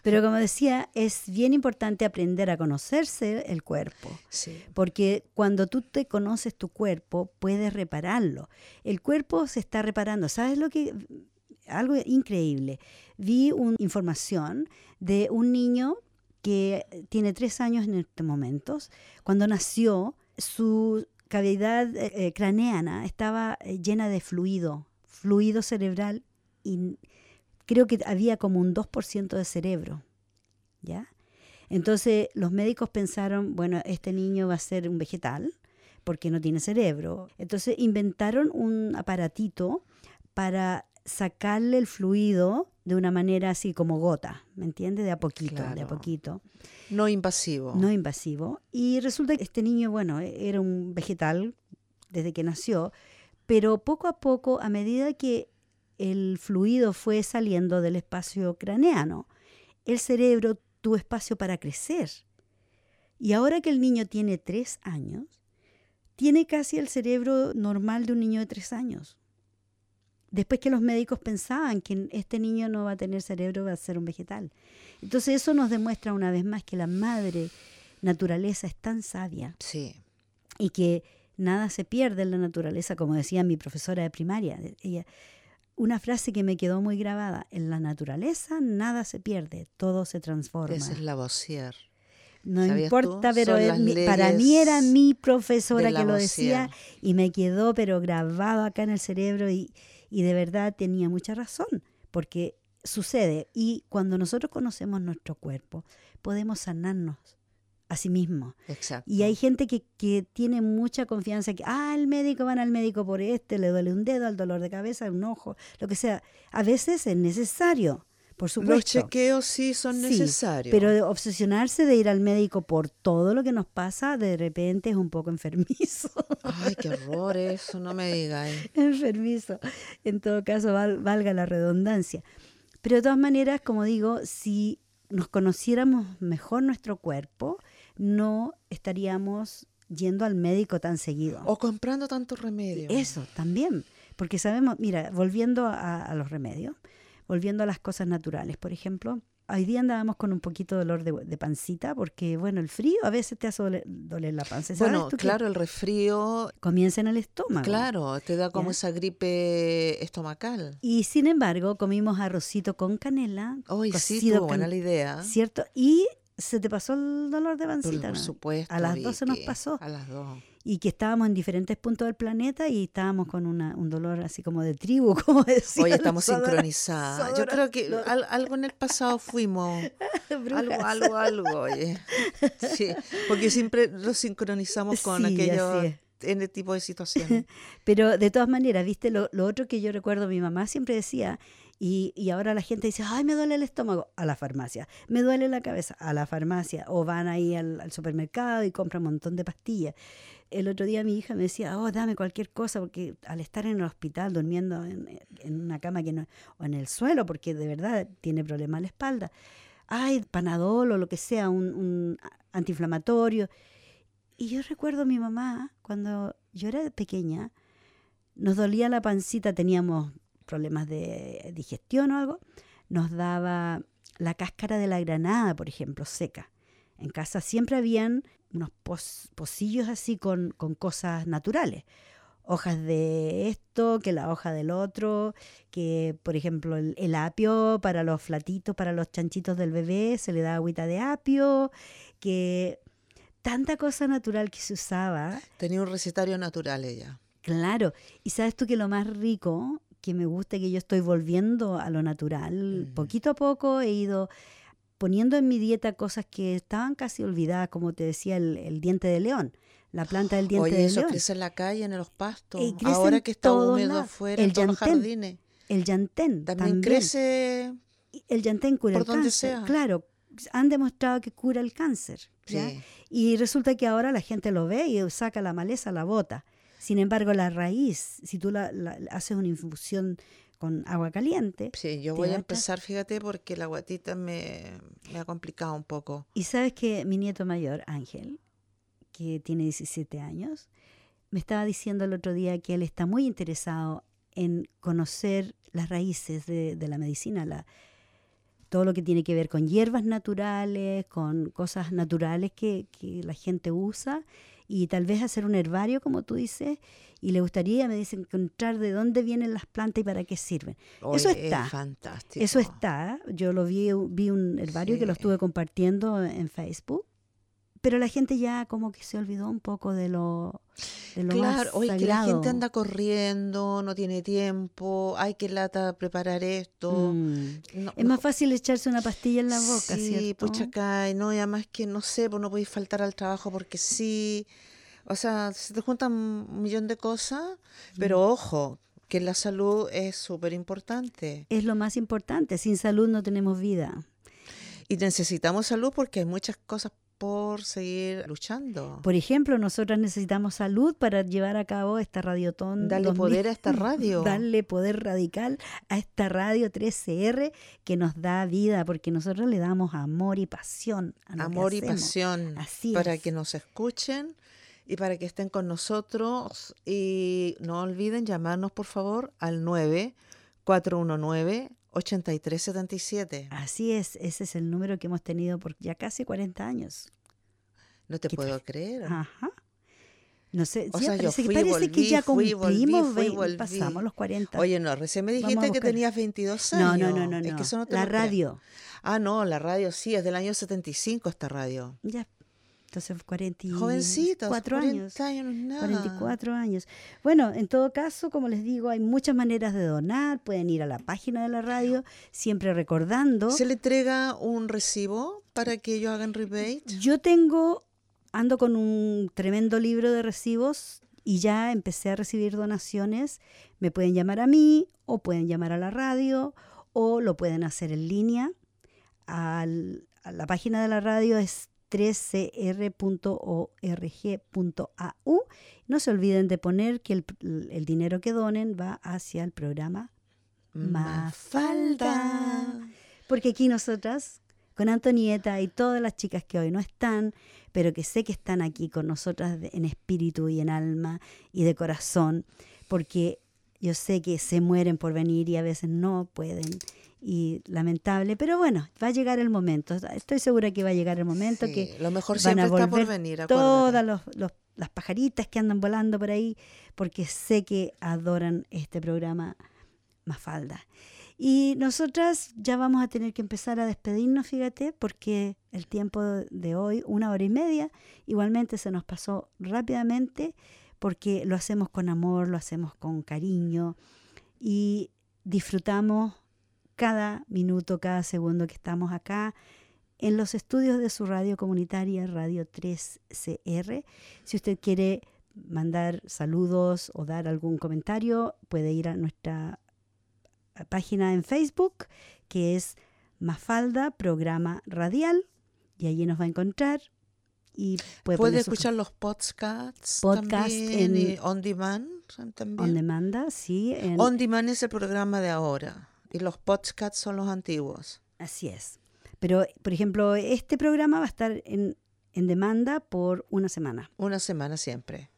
Pero como decía, es bien importante aprender a conocerse el cuerpo. Sí. Porque cuando tú te conoces tu cuerpo, puedes repararlo. El cuerpo se está reparando. ¿Sabes lo que? Algo increíble. Vi una información de un niño que tiene tres años en estos momentos. Cuando nació, su cavidad eh, eh, craneana estaba eh, llena de fluido, fluido cerebral, y creo que había como un 2% de cerebro. ¿Ya? Entonces los médicos pensaron, bueno, este niño va a ser un vegetal porque no tiene cerebro. Entonces inventaron un aparatito para sacarle el fluido de una manera así como gota, ¿me entiendes? De a poquito, de a poquito, No invasivo. no invasivo. Y resulta que este niño, bueno, e- era un vegetal desde que nació, pero poco a poco, a medida que el fluido fue saliendo del espacio craneano, el cerebro tuvo espacio para crecer. Y ahora que el niño tiene tres años, tiene casi el cerebro normal de un niño de tres años. Después que los médicos pensaban que este niño no va a tener cerebro, va a ser un vegetal. Entonces eso nos demuestra una vez más que la madre naturaleza es tan sabia Sí. y que nada se pierde en la naturaleza, como decía mi profesora de primaria. Ella, una frase que me quedó muy grabada, en la naturaleza nada se pierde, todo se transforma. Esa es la Bossier. No ¿Sabías importa, tú? pero es mi- para mí era mi profesora de que lo decía y me quedó pero grabado acá en el cerebro y, y de verdad tenía mucha razón, porque sucede y cuando nosotros conocemos nuestro cuerpo podemos sanarnos a sí mismos. Exacto. Y hay gente que, que tiene mucha confianza que, ah, el médico, van al médico por este, le duele un dedo, al dolor de cabeza, un ojo, lo que sea. A veces es necesario, por Los supuesto. chequeos sí son Sí, necesarios. Pero de obsesionarse de ir al médico por todo lo que nos pasa, de repente es un poco enfermizo. Ay, qué horror eso, no me digas. enfermizo. En todo caso, val- valga la redundancia. Pero de todas maneras, como digo, si nos conociéramos mejor nuestro cuerpo, no estaríamos yendo al médico tan seguido. O comprando tantos remedios. Eso también, porque sabemos, mira, volviendo a, a los remedios, volviendo a las cosas naturales, por ejemplo, hoy día andábamos con un poquito de dolor de, de pancita, porque bueno, el frío a veces te hace doler, doler la panza. ¿Sabes Bueno, tú claro, el resfrío, comienza en el estómago. claro, te da como ¿Ya? esa gripe estomacal. Y sin embargo, comimos arrocito con canela, Hoy sí, tuvo buena la idea. ¿cierto? Y se te pasó el dolor de pancita. por supuesto. A las 12 nos Vicky, pasó. A las dos. Y que estábamos en diferentes puntos del planeta y estábamos con una, un dolor así como de tribu, como decía. Hoy estamos sincronizadas. Yo creo que al- algo en el pasado fuimos. algo, algo, algo, oye. Sí, porque siempre lo sincronizamos con Sí, aquello, así es. en este tipo de situaciones. Pero de todas maneras, viste, lo, lo otro que yo recuerdo, mi mamá siempre decía, y, ahora la gente dice, ay, me duele el estómago, a la farmacia, me duele la cabeza, a la farmacia, o van ahí al, supermercado y compran un montón de pastillas. El otro día mi hija me decía, oh, dame cualquier cosa, porque al estar en el hospital durmiendo en, en una cama que no, o en el suelo, porque de verdad tiene problemas en la espalda, ay, panadol o lo que sea, un, un antiinflamatorio. Y yo recuerdo a mi mamá, cuando yo era pequeña, nos dolía la pancita, teníamos problemas de digestión o algo, nos daba la cáscara de la granada, por ejemplo, seca. En casa siempre habían unos pos- pocillos así con, con cosas naturales. Hojas de esto, que la hoja del otro, que por ejemplo el, el apio para los flatitos, para los chanchitos del bebé, se le da agüita de apio, que tanta cosa natural que se usaba. Tenía un recetario natural ella. Claro, y sabes tú que lo más rico que me gusta que yo estoy volviendo a lo natural, Mm. poquito a poco he ido poniendo en mi dieta cosas que estaban casi olvidadas, como te decía el, el diente de león, la planta del diente Oye, de eso león, crece en la calle, en los pastos. Crece Ahora que está húmedo afuera, El en todos los jardines. el llantén También, crece El llantén cura Por el donde cáncer. sea. Claro, han demostrado que cura el cáncer. Y resulta que ahora la gente lo ve y saca la maleza, la bota. Sin embargo, la raíz, si tú la, la- haces una infusión con agua caliente, Sí, yo voy a empezar, fíjate, porque la guatita me, me ha complicado un poco. Y sabes que mi nieto mayor, Ángel, que tiene 17 años, me estaba diciendo el otro día que él está muy interesado en conocer las raíces de, de la medicina, la, todo lo que tiene que ver con hierbas naturales, con cosas naturales que, que la gente usa y tal vez hacer un herbario, como tú dices, y le gustaría, me dice, encontrar de dónde vienen las plantas y para qué sirven. Eso está. Es fantástico. Eso está, yo lo vi, vi un herbario que lo estuve compartiendo en Facebook, pero la gente ya como que se olvidó un poco de lo, de lo Claro, más oye, que la gente anda corriendo, no tiene tiempo, hay que lata preparar esto. Mm. No- Es no- más fácil echarse una pastilla en la boca, sí, ¿cierto? pucha cae, no, y además que no sé, pues no podéis faltar al trabajo porque sí. O sea, se te juntan un millón de cosas, pero Mm. ojo, que la salud es súper importante. Es lo más importante, sin salud no tenemos vida. Y necesitamos salud porque hay muchas cosas por seguir luchando. Por ejemplo, nosotras necesitamos salud para llevar a cabo esta radiotón. Darle 2000. poder a esta radio. Darle poder radical a esta radio 13R que nos da vida, porque nosotros le damos amor y pasión. A lo que Amor y pasión Así para es. que nos escuchen y para que estén con nosotros. Y no olviden llamarnos, por favor, al 9-419-8377. Así es, ese es el número que hemos tenido por ya casi 40 años. No te ¿Qué puedo tal? creer. Ajá. No sé, O sea, yo parece, que- fui, parece que ya fui, volví, cumplimos, fui, volví. pasamos los 40. Oye, no, recién me dijiste que tenías 22 no, años. no, no, no, Es no. que eso no te La radio. Ah, no, la radio sí, es del año 75 esta radio. Ya, entonces 44 Jovencitos, 40 años. años, nada. 44 años. Bueno, en todo caso, como les digo, hay muchas maneras de donar. Pueden ir a la página de la radio, siempre recordando. ¿Se le entrega un recibo para que ellos hagan rebate? Yo tengo, ando con un tremendo libro de recibos y ya empecé a recibir donaciones. Me pueden llamar a mí o pueden llamar a la radio o lo pueden hacer en línea. Al- a la página de la radio es 13r.org.au. No se olviden de poner que el, el dinero que donen va hacia el programa Mafalda. Porque aquí nosotras, con Antonieta y todas las chicas que hoy no están, pero que sé que están aquí con nosotras en espíritu y en alma y de corazón, porque yo sé que se mueren por venir y a veces no pueden. Y lamentable, pero bueno, va a llegar el momento. Estoy segura que va a llegar el momento Sí, que lo mejor van siempre a está por volver venir, todas los, los- las pajaritas que andan volando por ahí, porque sé que adoran este programa Mafalda. Y nosotras ya vamos a tener que empezar a despedirnos, fíjate, porque el tiempo de hoy, una hora y media, igualmente se nos pasó rápidamente, porque lo hacemos con amor, lo hacemos con cariño y disfrutamos cada minuto, cada segundo que estamos acá en los estudios de su radio comunitaria Radio 3CR. Si usted quiere mandar saludos o dar algún comentario, puede ir a nuestra página en Facebook, que es Mafalda Programa Radial, y allí nos va a encontrar. Y puede, escuchar los podcasts Podcast también, en- y on demand también. on demanda, sí, en- On demand es el programa de ahora y los podcasts son los antiguos. así es. Pero, por ejemplo, este programa va a estar en, en demanda por una semana. Una semana siempre.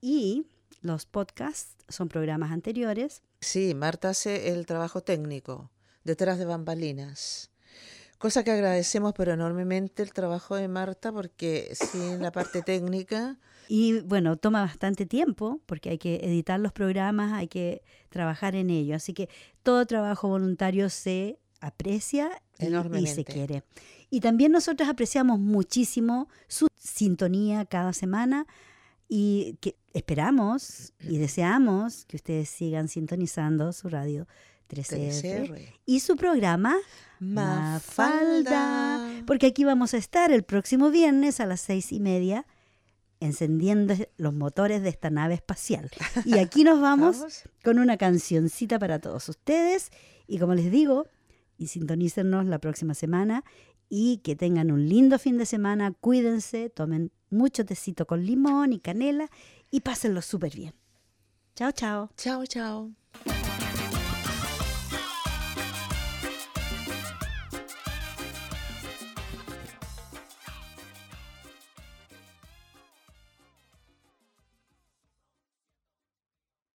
Y los podcasts son programas anteriores. Sí, Marta hace el trabajo técnico detrás de bambalinas. Cosa que agradecemos pero enormemente el trabajo de Marta porque sin la parte técnica Y bueno, toma bastante tiempo porque hay que editar los programas, hay que trabajar en ello. Así que todo trabajo voluntario se aprecia y- se quiere. Y también nosotros apreciamos muchísimo su sintonía cada semana y que esperamos y deseamos que ustedes sigan sintonizando su radio 13R 3R. y su programa Mafalda. Porque aquí vamos a estar el próximo viernes a las seis y media encendiendo los motores de esta nave espacial. Y aquí nos vamos Vamos. con una cancioncita para todos ustedes. Y como les digo, y sintonícenos la próxima semana y que tengan un lindo fin de semana, cuídense, tomen mucho tecito con limón y canela y pásenlo súper bien. Chao, chao. Chao, chao.